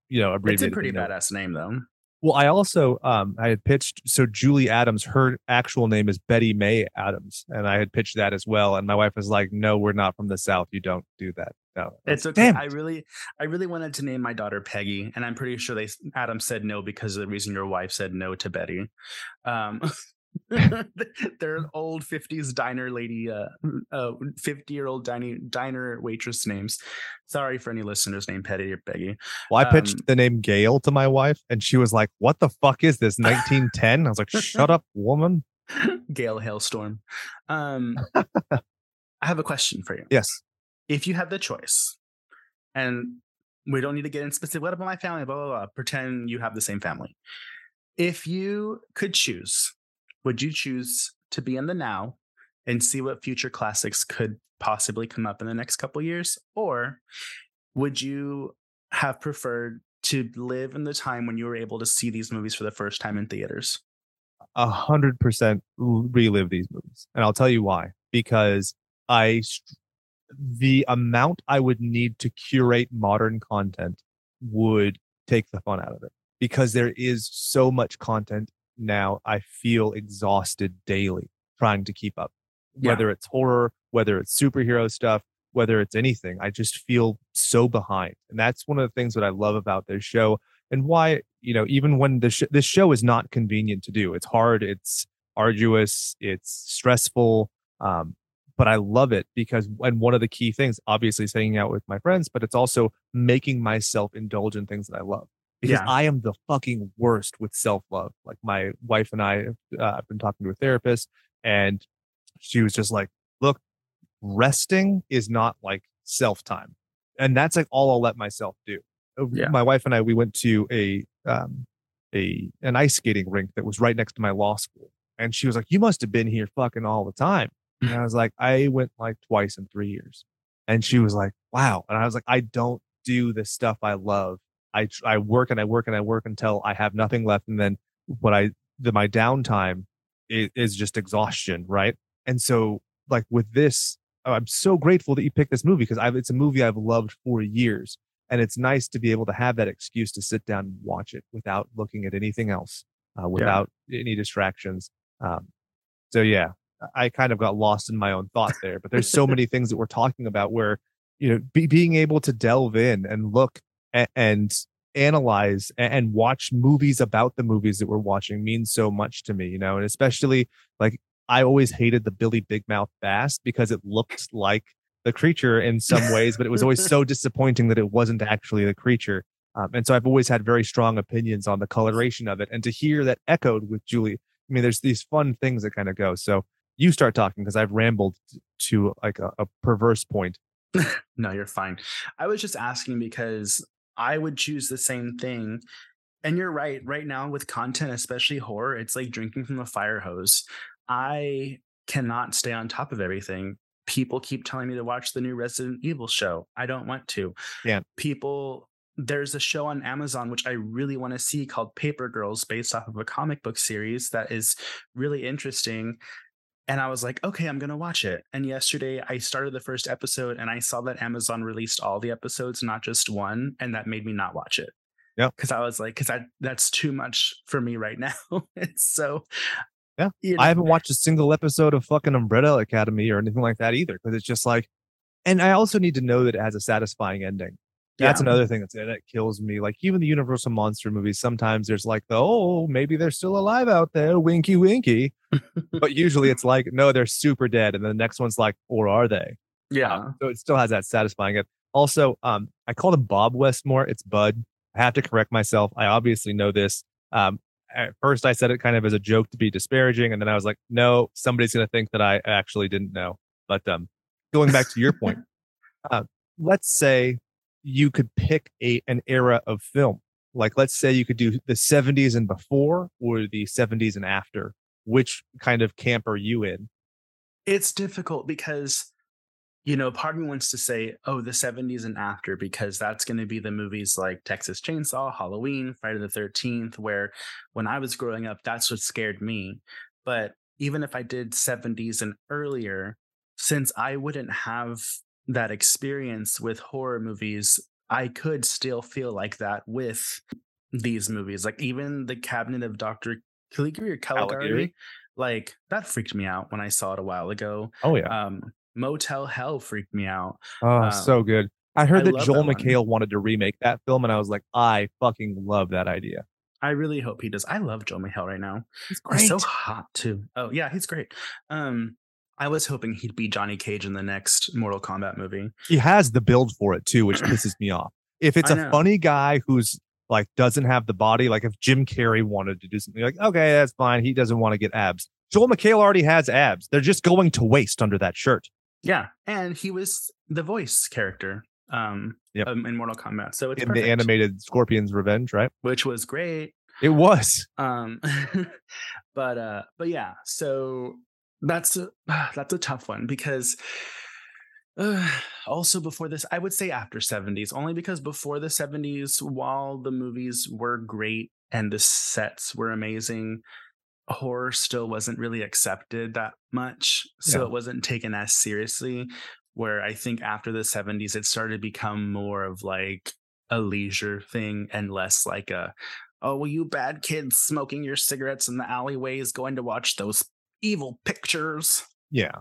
you know, it's a pretty you know. badass name though Well, I also um, I had pitched so Julie Adams, her actual name is Betty May Adams, and I had pitched that as well. And my wife was like, "No, we're not from the South. You don't do that." No, It's okay. Damn I really, I really wanted to name my daughter Peggy, and I'm pretty sure they Adam said no because of the reason your wife said no to Betty. Um, They're an old 50s diner lady, uh, uh 50 year old diner, diner waitress names. Sorry for any listeners named Betty or Peggy. Well, I pitched um, the name Gail to my wife, and she was like, What the fuck is this? 1910? I was like, Shut up, woman. Gail Hailstorm. Um, I have a question for you. Yes. If you had the choice, and we don't need to get in specific, what about my family? Blah, blah, blah. Pretend you have the same family. If you could choose, would you choose to be in the now and see what future classics could possibly come up in the next couple years? Or would you have preferred to live in the time when you were able to see these movies for the first time in theaters? A hundred percent relive these movies. And I'll tell you why. Because I, the amount I would need to curate modern content would take the fun out of it because there is so much content now. I feel exhausted daily trying to keep up, yeah. whether it's horror, whether it's superhero stuff, whether it's anything. I just feel so behind. And that's one of the things that I love about this show and why, you know, even when the sh- this show is not convenient to do, it's hard, it's arduous, it's stressful. Um, but I love it because, and one of the key things, obviously, is hanging out with my friends, but it's also making myself indulge in things that I love because yeah. I am the fucking worst with self love. Like my wife and I, uh, I've been talking to a therapist, and she was just like, "Look, resting is not like self time, and that's like all I'll let myself do." Uh, yeah. My wife and I, we went to a um, a an ice skating rink that was right next to my law school, and she was like, "You must have been here fucking all the time." And I was like, "I went like twice in three years," and she was like, "Wow," and I was like, "I don't do the stuff I love I I work and I work and I work until I have nothing left, and then what I the my downtime is, is just exhaustion, right? And so like with this, I'm so grateful that you picked this movie because it's a movie I've loved for years, and it's nice to be able to have that excuse to sit down and watch it without looking at anything else, uh, without yeah. any distractions. Um, so yeah, I kind of got lost in my own thought there, but there's so many things that we're talking about where you know be, being able to delve in and look and, and analyze and watch movies about the movies that we're watching means so much to me, you know, and especially like I always hated the Billy Big Mouth Bass because it looked like the creature in some ways, but it was always so disappointing that it wasn't actually the creature. Um, and so I've always had very strong opinions on the coloration of it. And to hear that echoed with Julie, I mean, there's these fun things that kind of go. So you start talking because I've rambled to like a, a perverse point. no, you're fine. I was just asking because I would choose the same thing. And you're right. Right now, with content, especially horror, it's like drinking from a fire hose. I cannot stay on top of everything. People keep telling me to watch the new Resident Evil show. I don't want to. Yeah. People, there's a show on Amazon which I really want to see called Paper Girls, based off of a comic book series that is really interesting and I was like, okay, I'm gonna watch it. And yesterday I started the first episode and I saw that Amazon released all the episodes, not just one, and that made me not watch it. Yeah. Cause I was like, cause I that's too much for me right now. it's so yeah. You know. I haven't watched a single episode of fucking Umbrella Academy or anything like that either. Cause it's just like and I also need to know that it has a satisfying ending. That's yeah. another thing that's that kills me. Like even the Universal monster movies, sometimes there's like the oh maybe they're still alive out there, winky winky, but usually it's like no they're super dead, and the next one's like or are they? Yeah. Um, so it still has that satisfying it. Also, um, I called him Bob Westmore. It's Bud. I have to correct myself. I obviously know this. Um, at first I said it kind of as a joke to be disparaging, and then I was like, no, somebody's gonna think that I actually didn't know. But um, going back to your point, uh, let's say you could pick a an era of film. Like let's say you could do the 70s and before or the 70s and after. Which kind of camp are you in? It's difficult because you know, part of me wants to say, oh, the 70s and after, because that's going to be the movies like Texas Chainsaw, Halloween, Friday the 13th, where when I was growing up, that's what scared me. But even if I did 70s and earlier, since I wouldn't have that experience with horror movies, I could still feel like that with these movies. Like even the Cabinet of Dr. Caligari or Caligari, like that freaked me out when I saw it a while ago. Oh yeah. Um, Motel Hell freaked me out. Oh, um, so good. I heard I that Joel that McHale wanted to remake that film, and I was like, I fucking love that idea. I really hope he does. I love Joel McHale right now. He's He's so hot too. Oh yeah, he's great. Um, I was hoping he'd be Johnny Cage in the next Mortal Kombat movie. he has the build for it too, which pisses me off. If it's a funny guy who's like doesn't have the body, like if Jim Carrey wanted to do something like, okay, that's fine. He doesn't want to get abs. Joel McHale already has abs. They're just going to waste under that shirt. Yeah, and he was the voice character um, Yep. um, in Mortal Kombat. So it's in perfect, the animated Scorpion's Revenge, right? which was great. It was. Um, but uh, but yeah, so that's a, that's a tough one because uh, also before this, I would say after seventies, only because before the seventies, while the movies were great and the sets were amazing. Horror still wasn't really accepted that much, so Yeah. it wasn't taken as seriously. Where I think after the 70s, it started to become more of like a leisure thing and less like a oh, well, you bad kids smoking your cigarettes in the alleyways, going to watch those evil pictures. Yeah.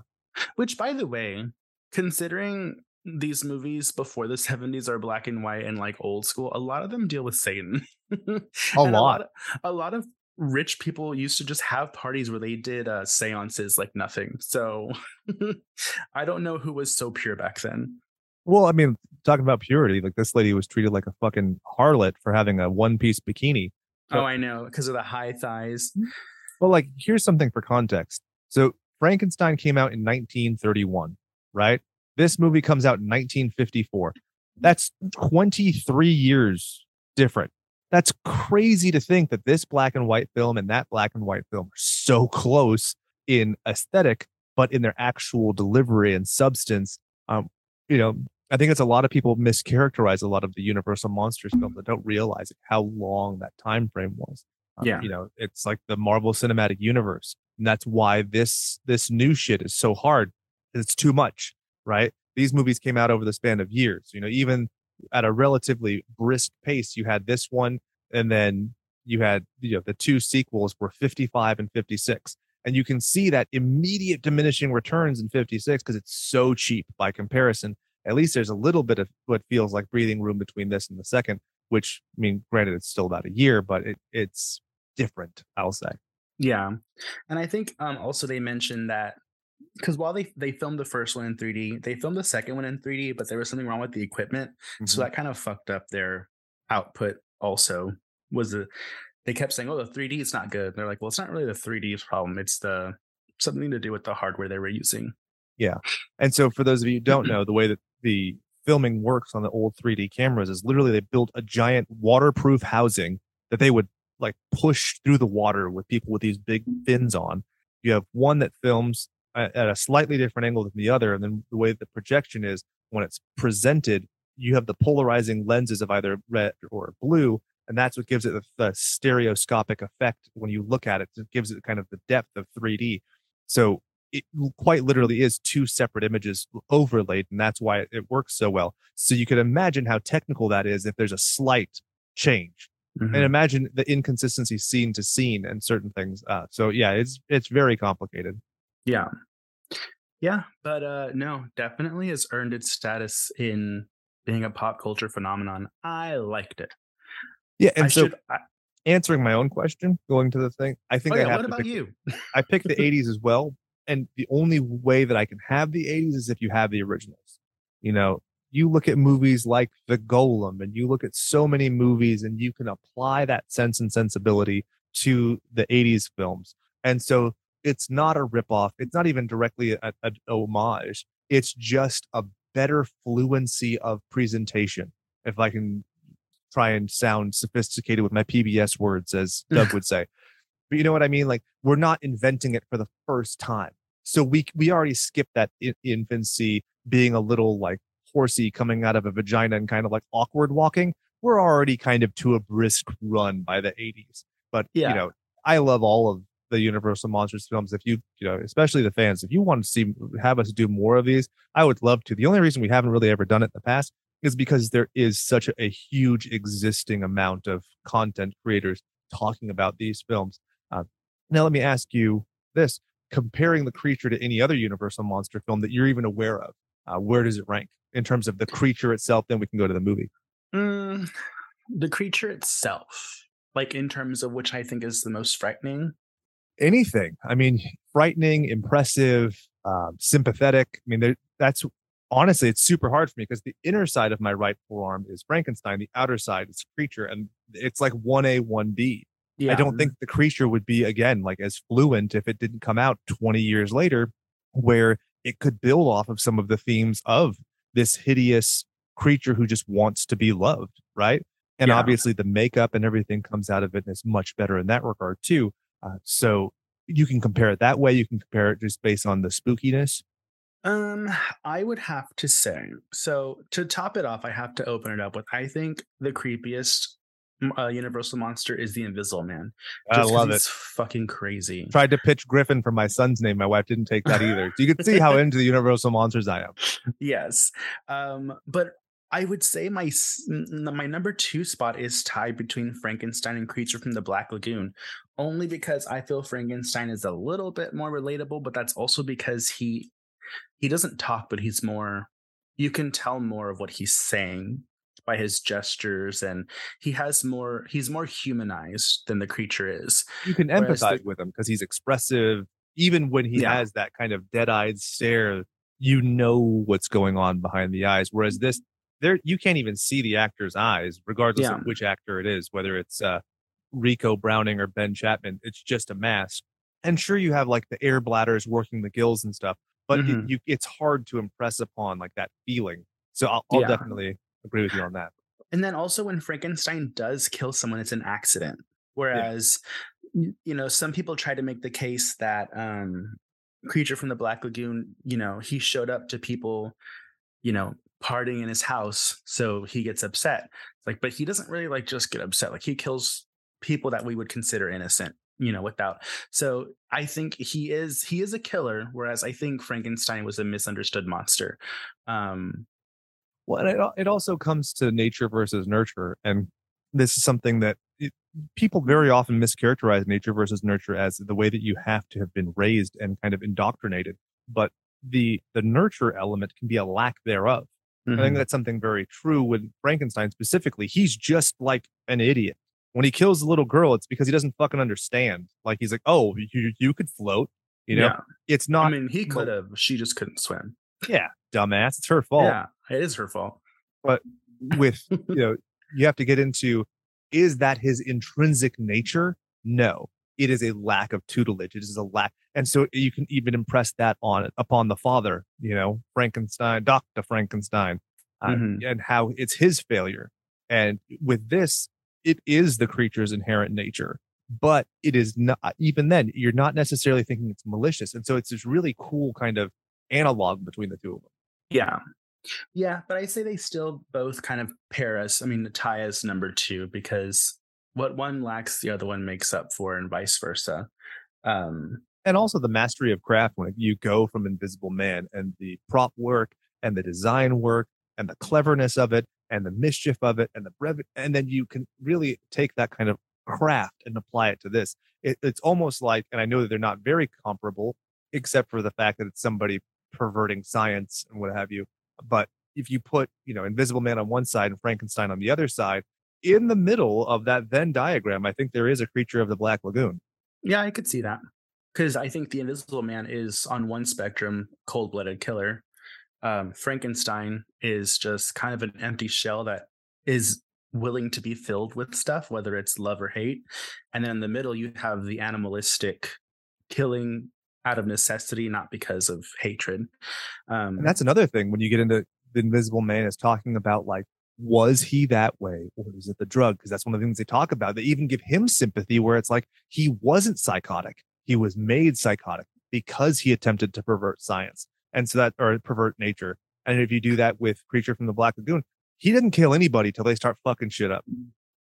Which, by the way, considering these movies before the 70s are black and white and like old school, a lot of them deal with Satan. A And lot. of, a lot of rich people used to just have parties where they did uh, seances like nothing. So I don't know who was so pure back then. Well, I mean, talking about purity, like this lady was treated like a fucking harlot for having a one piece bikini. So- Oh, I know, because of the high thighs. Well, like, here's something for context. So, Frankenstein came out in 1931, right? This movie comes out in 1954. That's 23 years different. That's crazy to think that this black and white film and that black and white film are so close in aesthetic, but in their actual delivery and substance. Um, you know, I think it's a lot of people mischaracterize a lot of the Universal Monsters films that don't realize how long that time frame was. Um, Yeah. you know, it's like the Marvel Cinematic Universe, and that's why this this new shit is so hard. It's too much, right? These movies came out over the span of years. You know, even at a relatively brisk pace, you had this one, and then you had you know the two sequels were 55 and 56 and you can see that immediate diminishing returns in 56 because it's so cheap by comparison at least there's a little bit of what feels like breathing room between this and the second which i mean granted it's still about a year but it, it's different i'll say Yeah. And I think um also they mentioned that because while they they filmed the first one in 3D, they filmed the second one in 3D, but there was something wrong with the equipment. So that kind of fucked up their output also. Was the they kept saying, Oh, the 3D is not good. they're like, Well, it's not really the 3D's problem. It's the something to do with the hardware they were using. Yeah, and so, for those of you who don't know, the way that the filming works on the old 3D cameras is literally they built a giant waterproof housing that they would like push through the water with people with these big mm. fins on. You have one that films at, a slightly different angle than the other. And then the way the projection is when it's presented, you have the polarizing lenses of either red or blue. And that's what gives it the, the stereoscopic effect when you look at it. It gives it kind of the depth of 3D. So it quite literally is two separate images overlaid, and that's why it, it works so well. So you can imagine how technical that is if there's a slight change, Mhm. and imagine the inconsistency scene to scene and certain things. Uh, so yeah, it's it's very complicated. Yeah. Yeah, but uh no, definitely has earned its status in being a pop culture phenomenon. I liked it. Yeah, and I so should I, answering my own question, going to the thing, I think oh I yeah, have what to about pick, you? I picked the 80s as well, and the only way that I can have the 80s is if you have the originals. You know, you look at movies like The Golem, and you look at so many movies, and you can apply that sense and sensibility to the 80s films. And so it's not a ripoff. It's not even directly an homage. It's just a better fluency of presentation. If I can try and sound sophisticated with my PBS words, as Doug would say. But you know what I mean? Like we're not inventing it for the first time. So we we already skipped that in- infancy being a little like horsey coming out of a vagina and kind of like awkward walking. We're already kind of to a brisk run by the 80s. But Yeah. you know, I love all of the Universal Monsters films. If you you know, especially the fans, if you want to see have us do more of these, I would love to. The only reason we haven't really ever done it in the past is because there is such a, a huge existing amount of content creators talking about these films. Uh, now, let me ask you this: comparing the creature to any other Universal monster film that you're even aware of, uh, where does it rank in terms of the creature itself? Then we can go to the movie. Mm, the creature itself. Like in terms of which I think is the most frightening. Anything. I mean, frightening, impressive, um, sympathetic. I mean, that's honestly, it's super hard for me because the inner side of my right forearm is Frankenstein, the outer side is creature, and it's like one A, one B. Yeah. I don't think the creature would be again like as fluent if it didn't come out 20 years later, where it could build off of some of the themes of this hideous creature who just wants to be loved, right? And yeah. obviously the makeup and everything comes out of it and is much better in that regard too. Uh, so you can compare it that way. You can compare it just based on the spookiness. Um, I would have to say so. To top it off, I have to open it up with I think the creepiest uh, Universal monster is the Invisible Man. I love it. Fucking crazy. Tried to pitch Griffin for my son's name. My wife didn't take that either. So you can see how into the Universal monsters I am. Yes, um, but I would say my my number two spot is tied between Frankenstein and Creature from the Black Lagoon, only because I feel Frankenstein is a little bit more relatable, but that's also because he he doesn't talk, but he's more. You can tell more of what he's saying by his gestures, and he has more. He's more humanized than the creature is. You can empathize the, with him because he's expressive, even when he yeah. has that kind of dead-eyed stare. You know what's going on behind the eyes, whereas this there you can't even see the actor's eyes, regardless yeah. of which actor it is, whether it's uh, Ricou Browning or Ben Chapman. It's just a mask. And sure, you have like the air bladders working the gills and stuff, but mm-hmm. it, you, it's hard to impress upon like that feeling. So I'll, I'll yeah. definitely agree with you on that. And then also when Frankenstein does kill someone, it's an accident. Whereas, yeah. you know, some people try to make the case that um, creature from the Black Lagoon, you know, he showed up to people, you know, partying in his house, so he gets upset. It's like, but he doesn't really like just get upset. Like he kills people that we would consider innocent, you know, without. So I think he is he is a killer, whereas I think Frankenstein was a misunderstood monster. Um, well, it, it also comes to nature versus nurture, and this is something that it, people very often mischaracterize nature versus nurture as the way that you have to have been raised and kind of indoctrinated. But the the nurture element can be a lack thereof. Mm-hmm. I think mm-hmm. that's something very true with Frankenstein specifically. He's just like an idiot. When he kills the little girl, it's because he doesn't fucking understand. Like he's like, "Oh, you you could float." You know, yeah. it's not. I mean, he could have. She just couldn't swim. Yeah, dumbass. It's her fault. Yeah, it is her fault. But with you know, you have to get into is that his intrinsic nature? No, it is a lack of tutelage. It is a lack, and so you can even impress that on it upon the father. You know, Frankenstein, Doctor Frankenstein, uh, mm-hmm. and how it's his failure. And with this, it is the creature's inherent nature, but it is not. Even then, you're not necessarily thinking it's malicious, and so it's this really cool kind of analog between the two of them. Yeah, yeah, but I say they still both kind of pair us. I mean, tie us number two because what one lacks, the other one makes up for, and vice versa. Um, and also the mastery of craft when you go from Invisible Man and the prop work and the design work and the cleverness of it and the mischief of it and the brev- and then you can really take that kind of craft and apply it to this. It, it's almost like, and I know that they're not very comparable, except for the fact that it's somebody perverting science and what have you. But if you put, you know, Invisible Man on one side and Frankenstein on the other side, in the middle of that Venn diagram, I think there is a creature of the Black Lagoon. Yeah, I could see that. Because I think the Invisible Man is on one spectrum, cold blooded killer. Um, Frankenstein is just kind of an empty shell that is willing to be filled with stuff, whether it's love or hate. And then in the middle, you have the animalistic killing out of necessity, not because of hatred. Um, and that's another thing when you get into the Invisible Man is talking about like was he that way or is it the drug? Because that's one of the things they talk about. They even give him sympathy where it's like he wasn't psychotic. He was made psychotic because he attempted to pervert science and so that or pervert nature. And if you do that with Creature from the Black Lagoon, he didn't kill anybody till they start fucking shit up.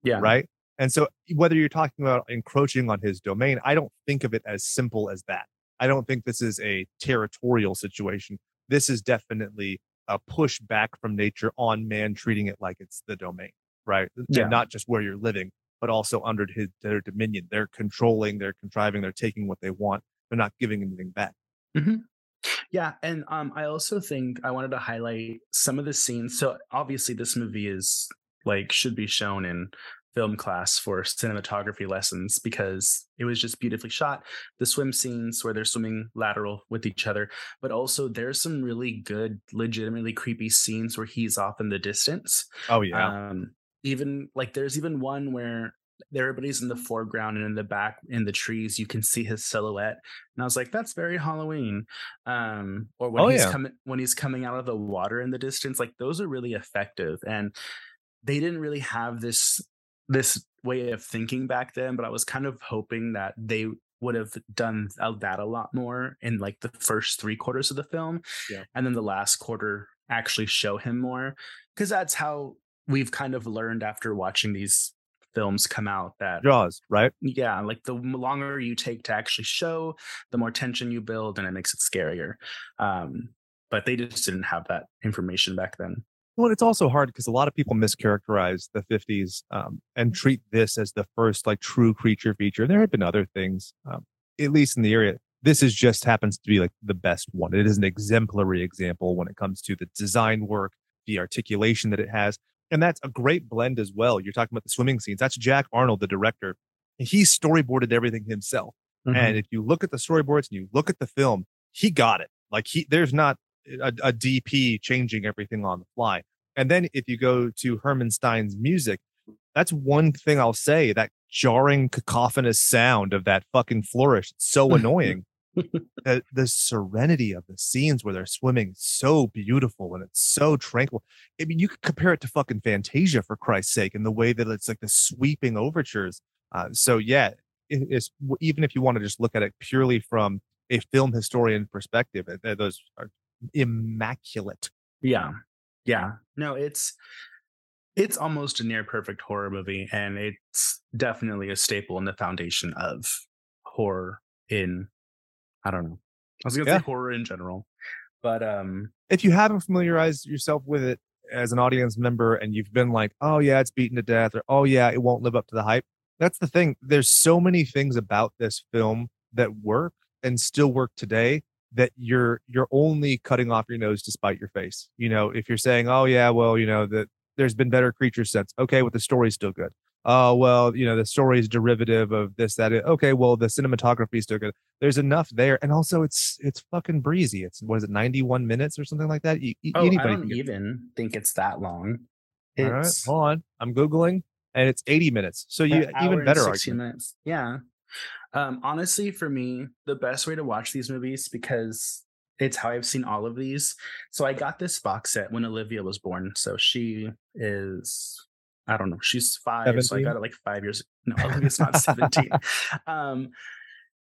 Yeah. Right. And so whether you're talking about encroaching on his domain, I don't think of it as simple as that. I don't think this is a territorial situation. This is definitely a push back from nature on man treating it like it's the domain, right? Yeah. And not just where you're living, but also under his, their dominion. They're controlling, they're contriving, they're taking what they want. They're not giving anything back. Mm-hmm. Yeah, and um, I also think I wanted to highlight some of the scenes. So obviously, this movie is like should be shown in film class for cinematography lessons because it was just beautifully shot. The swim scenes where they're swimming lateral with each other, but also there's some really good, legitimately creepy scenes where he's off in the distance. Oh yeah. Um, even like there's even one where everybody's in the foreground and in the back in the trees you can see his silhouette and i was like that's very halloween um or when Oh, he's yeah. coming when he's coming out of the water in the distance like those are really effective and they didn't really have this this way of thinking back then but i was kind of hoping that they would have done uh, that a lot more in like the first three quarters of the film Yeah. and then the last quarter actually show him more because that's how we've kind of learned after watching these films come out that Jaws, right? yeah like the longer you take to actually show the more tension you build and it makes it scarier um but they just didn't have that information back then Well, it's also hard because a lot of people mischaracterize the 50s um, and treat this as the first like true creature feature. There have been other things, um, at least in the area. This is just happens to be like the best one. It is an exemplary example when it comes to the design work, the articulation that it has. And that's a great blend as well. You're talking about the swimming scenes. That's Jack Arnold, the director. He storyboarded everything himself. Mm-hmm. And if you look at the storyboards and you look at the film, he got it. Like he, there's not a, a DP changing everything on the fly. And then if you go to Herman Stein's music, that's one thing I'll say. That jarring, cacophonous sound of that fucking flourish, it's so annoying. the, the serenity of the scenes where they're swimming so beautiful and it's so tranquil. I mean, you could compare it to fucking Fantasia for Christ's sake, and the way that it's like the sweeping overtures. Uh, so yeah, it, even if you want to just look at it purely from a film historian perspective, uh, those are immaculate. Yeah. Yeah. No, it's it's almost a near perfect horror movie and it's definitely a staple in the foundation of horror in I don't know. I was going to Yeah. say horror in general. But um if you haven't familiarized yourself with it as an audience member and you've been like, oh yeah, it's beaten to death, or oh yeah, it won't live up to the hype. That's the thing. There's so many things about this film that work and still work today that you're you're only cutting off your nose to spite your face. You know, if you're saying, oh yeah, well, you know, that there's been better creature sets. Okay, well the story's still good. Oh well, you know, the story is derivative of this, that. it- Okay, well the cinematography is still good. There's enough there, and also it's it's fucking breezy. It's what is it, 91 minutes or something like that? You, oh, I don't even think it's that long. all right, hold on. I'm googling, and it's 80 minutes. So you even better 16 argument. minutes. Yeah. Um, honestly, for me, the best way to watch these movies because it's how I've seen all of these. So I got this box set when Olivia was born. So she is, I don't know, she's five. So I got it like five years. No, Olivia's not 17. Um,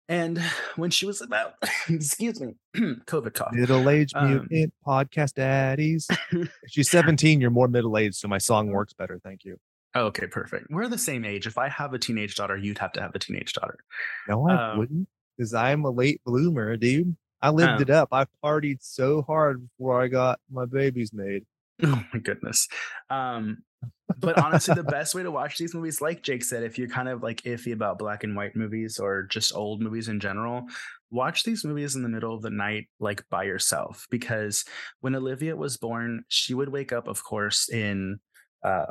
and when she was about, excuse me, COVID cough. Middle-aged Um, mutant podcast daddies. She's 17. You're more middle-aged, so my song works better. Thank you. Oh, okay, perfect. We're the same age. If I have a teenage daughter, you'd have to have a teenage daughter. No, I Um, wouldn't, because I'm a late bloomer, dude. I lived Oh. it up. I partied so hard before I got my babies made. Oh my goodness. Um, but honestly, the best way to watch these movies, like Jake said, if you're kind of like iffy about black and white movies or just old movies in general, watch these movies in the middle of the night, like by yourself. Because when Olivia was born, she would wake up, of course, in uh,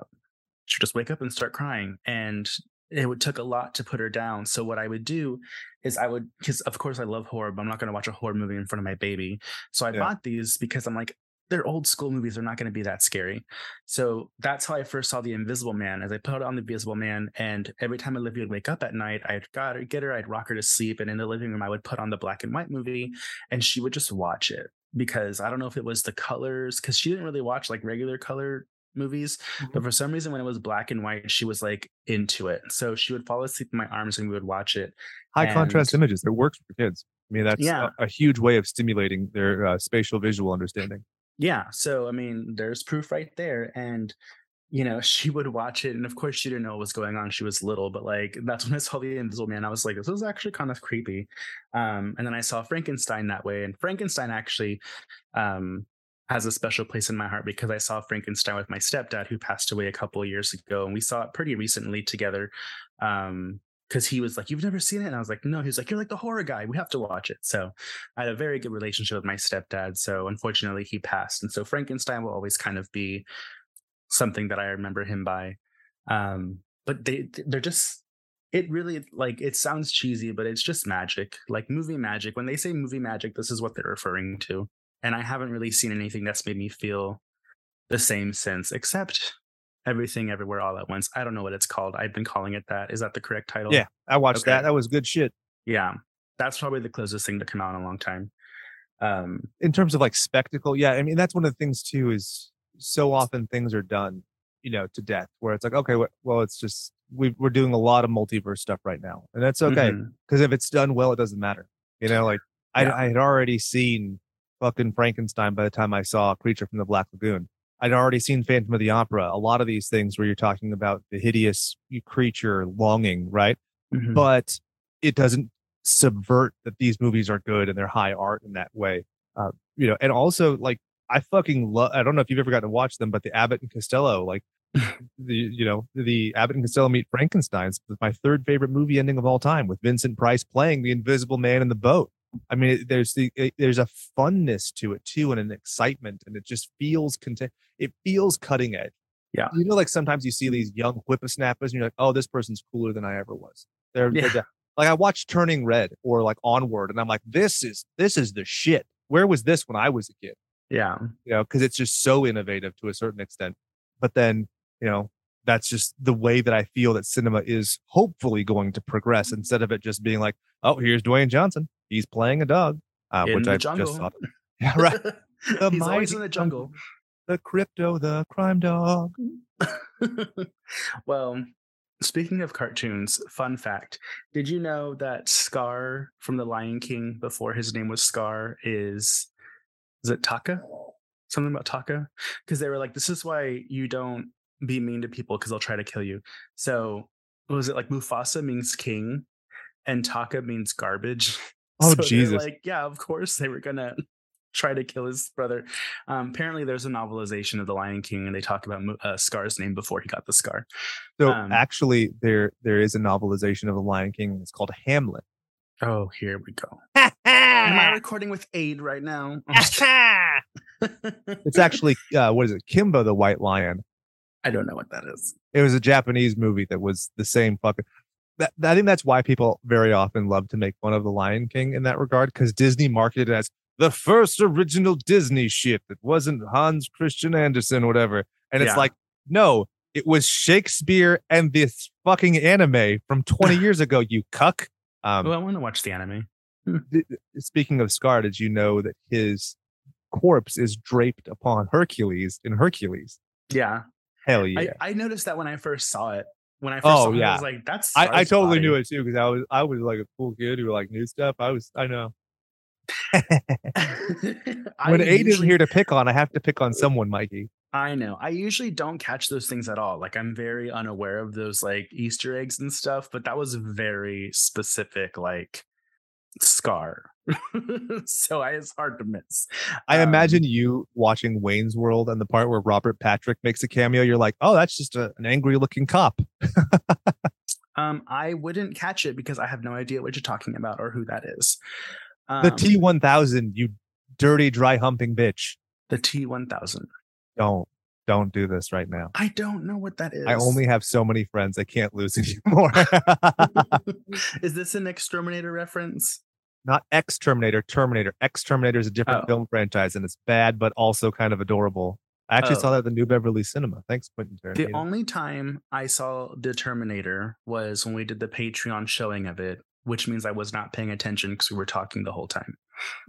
she'd just wake up and start crying. And it would took a lot to put her down. So what I would do is I would because of course I love horror, but I'm not gonna watch a horror movie in front of my baby. So I Yeah. bought these because I'm like, they're old school movies. They're not going to be that scary. So that's how I first saw The Invisible Man. As I put on The Invisible Man, and every time Olivia would wake up at night, I'd got her, get her, I'd rock her to sleep, and in the living room, I would put on the black and white movie, and she would just watch it because I don't know if it was the colors, because she didn't really watch like regular color movies, but for some reason, when it was black and white, she was like into it. So she would fall asleep in my arms, and we would watch it. High contrast images. It works for kids. I mean, that's Yeah. a, a huge way of stimulating their uh, spatial visual understanding. yeah so i mean there's proof right there and you know she would watch it and of course she didn't know what was going on she was little but like that's when i saw the invisible man i was like this is actually kind of creepy um and then i saw frankenstein that way and frankenstein actually um has a special place in my heart because i saw frankenstein with my stepdad who passed away a couple years ago and we saw it pretty recently together um because he was like, You've never seen it? And I was like, No. He was like, You're like the horror guy. We have to watch it. So I had a very good relationship with my stepdad. So unfortunately, he passed. And so Frankenstein will always kind of be something that I remember him by. Um, but they they're just it really like it sounds cheesy, but it's just magic. Like movie magic. When they say movie magic, this is what they're referring to. And I haven't really seen anything that's made me feel the same since, except everything everywhere all at once. I don't know what it's called. I've been calling it that. Is that the correct title? Yeah, I watched Okay. that. That was good shit. Yeah. That's probably the closest thing to come out in a long time. Um in terms of like spectacle, yeah, I mean that's one of the things too is so often things are done, you know, to death where it's like, okay, well, it's just we we're doing a lot of multiverse stuff right now, and that's okay because if it's done well, it doesn't matter. You know, like I, I had already seen fucking Frankenstein by the time I saw Creature from the Black Lagoon. I'd already seen Phantom of the Opera. A lot of these things where you're talking about the hideous creature longing, right? Mhm. but it doesn't subvert that these movies are good and they're high art in that way. Uh, you know, and also like I fucking love. I don't know if you've ever gotten to watch them, but the Abbott and Costello, like the you know the Abbott and Costello meet Frankenstein's my third favorite movie ending of all time with Vincent Price playing the Invisible Man in the boat. I mean, there's the it, there's a funness to it too, and an excitement, and it just feels content. It feels cutting edge. Yeah. you know, like sometimes you see mm-hmm. these young whippersnappers, and you're like, oh, this person's cooler than I ever was. They're, they're Yeah. like I watched Turning Red or like Onward, and I'm like, this is this is the shit. Where was this when I was a kid? yeah. You know, because it's just so innovative to a certain extent. But then, you know, that's just the way that I feel that cinema is hopefully going to progress mm-hmm. instead of it just being like, oh, here's Dwayne Johnson. He's playing a dog, uh, In which the I jungle. just saw. Yeah, right. The He's always in the jungle. The crypto, the crime dog. well, speaking of cartoons, fun fact. Did you know that Scar from The Lion King before his name was Scar is is it Taka? Something about Taka? Because they were like, this is why you don't be mean to people because they'll try to kill you. So was it like Mufasa means king and Taka means garbage. Oh, So Jesus. Like, yeah, of course they were gonna try to kill his brother. Um, apparently, there's a novelization of The Lion King, and they talk about uh, Scar's name before he got the scar. So Um, actually, there there is a novelization of The Lion King. It's called Hamlet. Oh, here we go. Am I recording with aid right now? It's actually uh, what is it? Kimba the White Lion. I don't know what that is. It was a Japanese movie that was the same fucking. That, I think that's why people very often love to make fun of the Lion King in that regard because Disney marketed it as the first original Disney shit that wasn't Hans Christian Andersen, whatever. And it's Yeah. like, no, it was Shakespeare and this fucking anime from 20 years ago. You cuck. Um, oh, I want to watch the anime. speaking of Scar, did you know that his corpse is draped upon Hercules in Hercules? Yeah, Hell yeah. I, I noticed that when I first saw it. When I first Oh, saw it, I yeah. was like, "That's." I, I totally body. knew it too because I was I was like a cool kid who like knew stuff. I was I know. When Aid isn't usually- here to pick on, I have to pick on someone, Mikey. I know. I usually don't catch those things at all. Like I'm very unaware of those like Easter eggs and stuff, but that was very specific, like scar. so I, it's hard to miss. I Um, imagine you watching Wayne's World and the part where Robert Patrick makes a cameo. You're like, oh, that's just a, an angry looking cop. Um, I wouldn't catch it because I have no idea what you're talking about or who that is. Um, The T one thousand, you dirty dry humping bitch. the T one thousand. Don't don't do this right now. I don't know what that is. I only have so many friends. I can't lose anymore. is this an exterminator reference? Not X Terminator, Terminator. X Terminator is a different Oh. film franchise, and it's bad, but also kind of adorable. I actually Oh. saw that at the New Beverly Cinema. Thanks, Quentin The only time I saw The Terminator was when we did the Patreon showing of it, which means I was not paying attention because we were talking the whole time.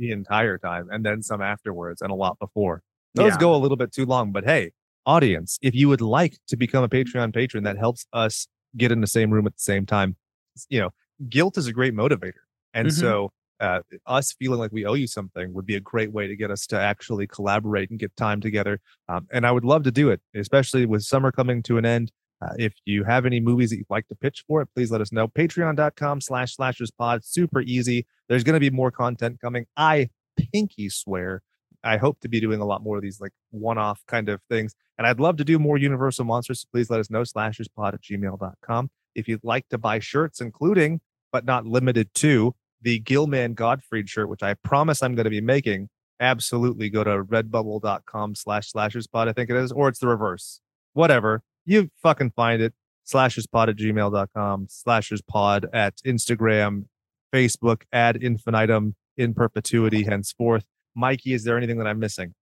the entire time, and then some afterwards, and a lot before. Those Yeah. go a little bit too long, but hey, audience, if you would like to become a Patreon patron, that helps us get in the same room at the same time. You know, guilt is a great motivator, and Mhm. so uh, us feeling like we owe you something would be a great way to get us to actually collaborate and get time together. Um, and I would love to do it, especially with summer coming to an end. Uh, if you have any movies that you'd like to pitch for it, please let us know. Patreon.com slash slashers pod. Super easy. There's going to be more content coming. I pinky swear. I hope to be doing a lot more of these like one off kind of things. And I'd love to do more Universal Monsters. So please let us know. Slasherspod at gmail.com. If you'd like to buy shirts, including but not limited to the Gilman Gottfried shirt, which I promise I'm going to be making, absolutely go to redbubble.com slash slasherspod, I think it is, or it's the reverse. Whatever. You fucking find it. slasherspod at gmail.com, slasherspod at Instagram, Facebook, ad infinitum in perpetuity henceforth. Mikey, is there anything that I'm missing?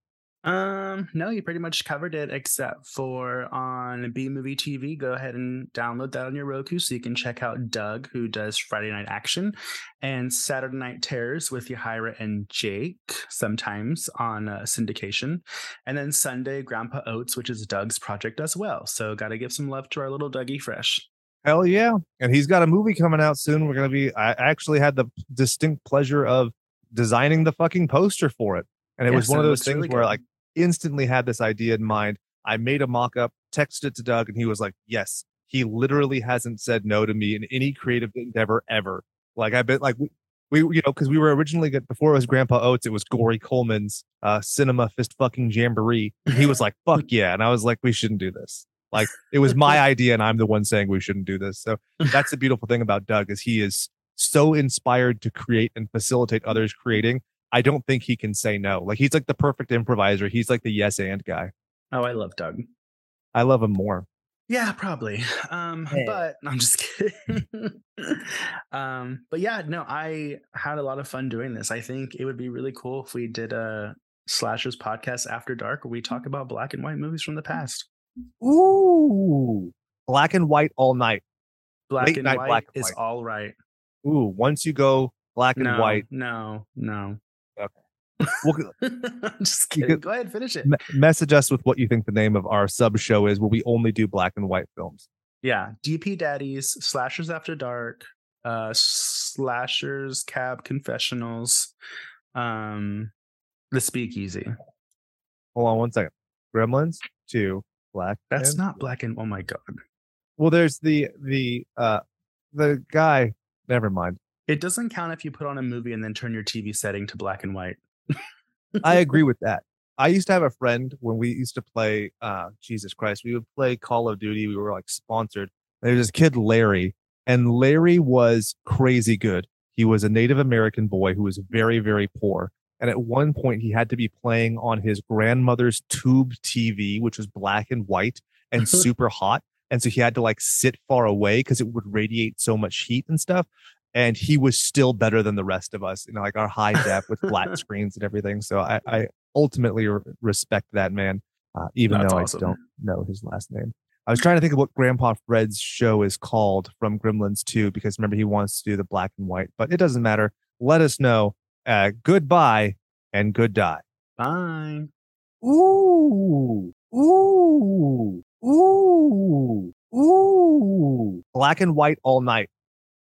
Um, no, you pretty much covered it except for on B Movie TV. Go ahead and download that on your Roku so you can check out Doug, who does Friday Night Action, and Saturday Night Terrors with Yahira and Jake, sometimes on uh, syndication. And then Sunday, Grandpa Oats, which is Doug's project as well. So, got to give some love to our little Dougie Fresh. Hell yeah. And he's got a movie coming out soon. We're to be, I actually had the distinct pleasure of designing the fucking poster for it. And it was one of those things really where, like, instantly had this idea in mind. I made a mock up, texted it to Doug, and he was like, Yes, he literally hasn't said no to me in any creative endeavor ever. Like, I've been like, we, we you know, because we were originally before it was Grandpa Oats, it was Gory Coleman's uh, cinema fist fucking jamboree. he was like, Fuck yeah. And I was like, We shouldn't do this. Like, it was my idea, and I'm the one saying we shouldn't do this. So that's the beautiful thing about Doug is he is so inspired to create and facilitate others creating I don't think he can say no. Like he's like the perfect improviser. He's like the yes and guy. Oh, I love Doug. I love him more. Yeah, probably. Um, hey. but I'm just kidding. um, but yeah, no, I had a lot of fun doing this. I think it would be really cool if we did a slashers podcast after dark where we talk about black and white movies from the past. Ooh, black and white all night. Black Late and night, white black and is white. all right. Ooh, once you go black and no, white. No, no. Well, just kidding. Go ahead, finish it. Me- message us with what you think the name of our sub show is, where we only do black and white films. Yeah, DP Daddies, Slashers After Dark, uh, Slashers Cab Confessionals, um, The Speakeasy. Hold on one second. Gremlins two, black. That's and- not black and. Oh my god. Well, there's the the uh the guy. Never mind. It doesn't count if you put on a movie and then turn your TV setting to black and white. I agree with that. I used to have a friend when we used to play uh Jesus Christ, we would play Call of Duty. We were like sponsored. There was this kid, Larry, and Larry was crazy good. He was a Native American boy who was very, very poor. And at one point, he had to be playing on his grandmother's tube TV, which was black and white and super hot. And so he had to like sit far away because it would radiate so much heat and stuff and he was still better than the rest of us, you know, like our high def with flat screens and everything. So I, I ultimately respect that man, uh, even That's though awesome. I don't know his last name. I was trying to think of what Grandpa Fred's show is called from Gremlins 2, because remember he wants to do the black and white, but it doesn't matter. Let us know. Uh, goodbye and good die. Bye. Ooh, ooh, ooh, ooh. Black and white all night.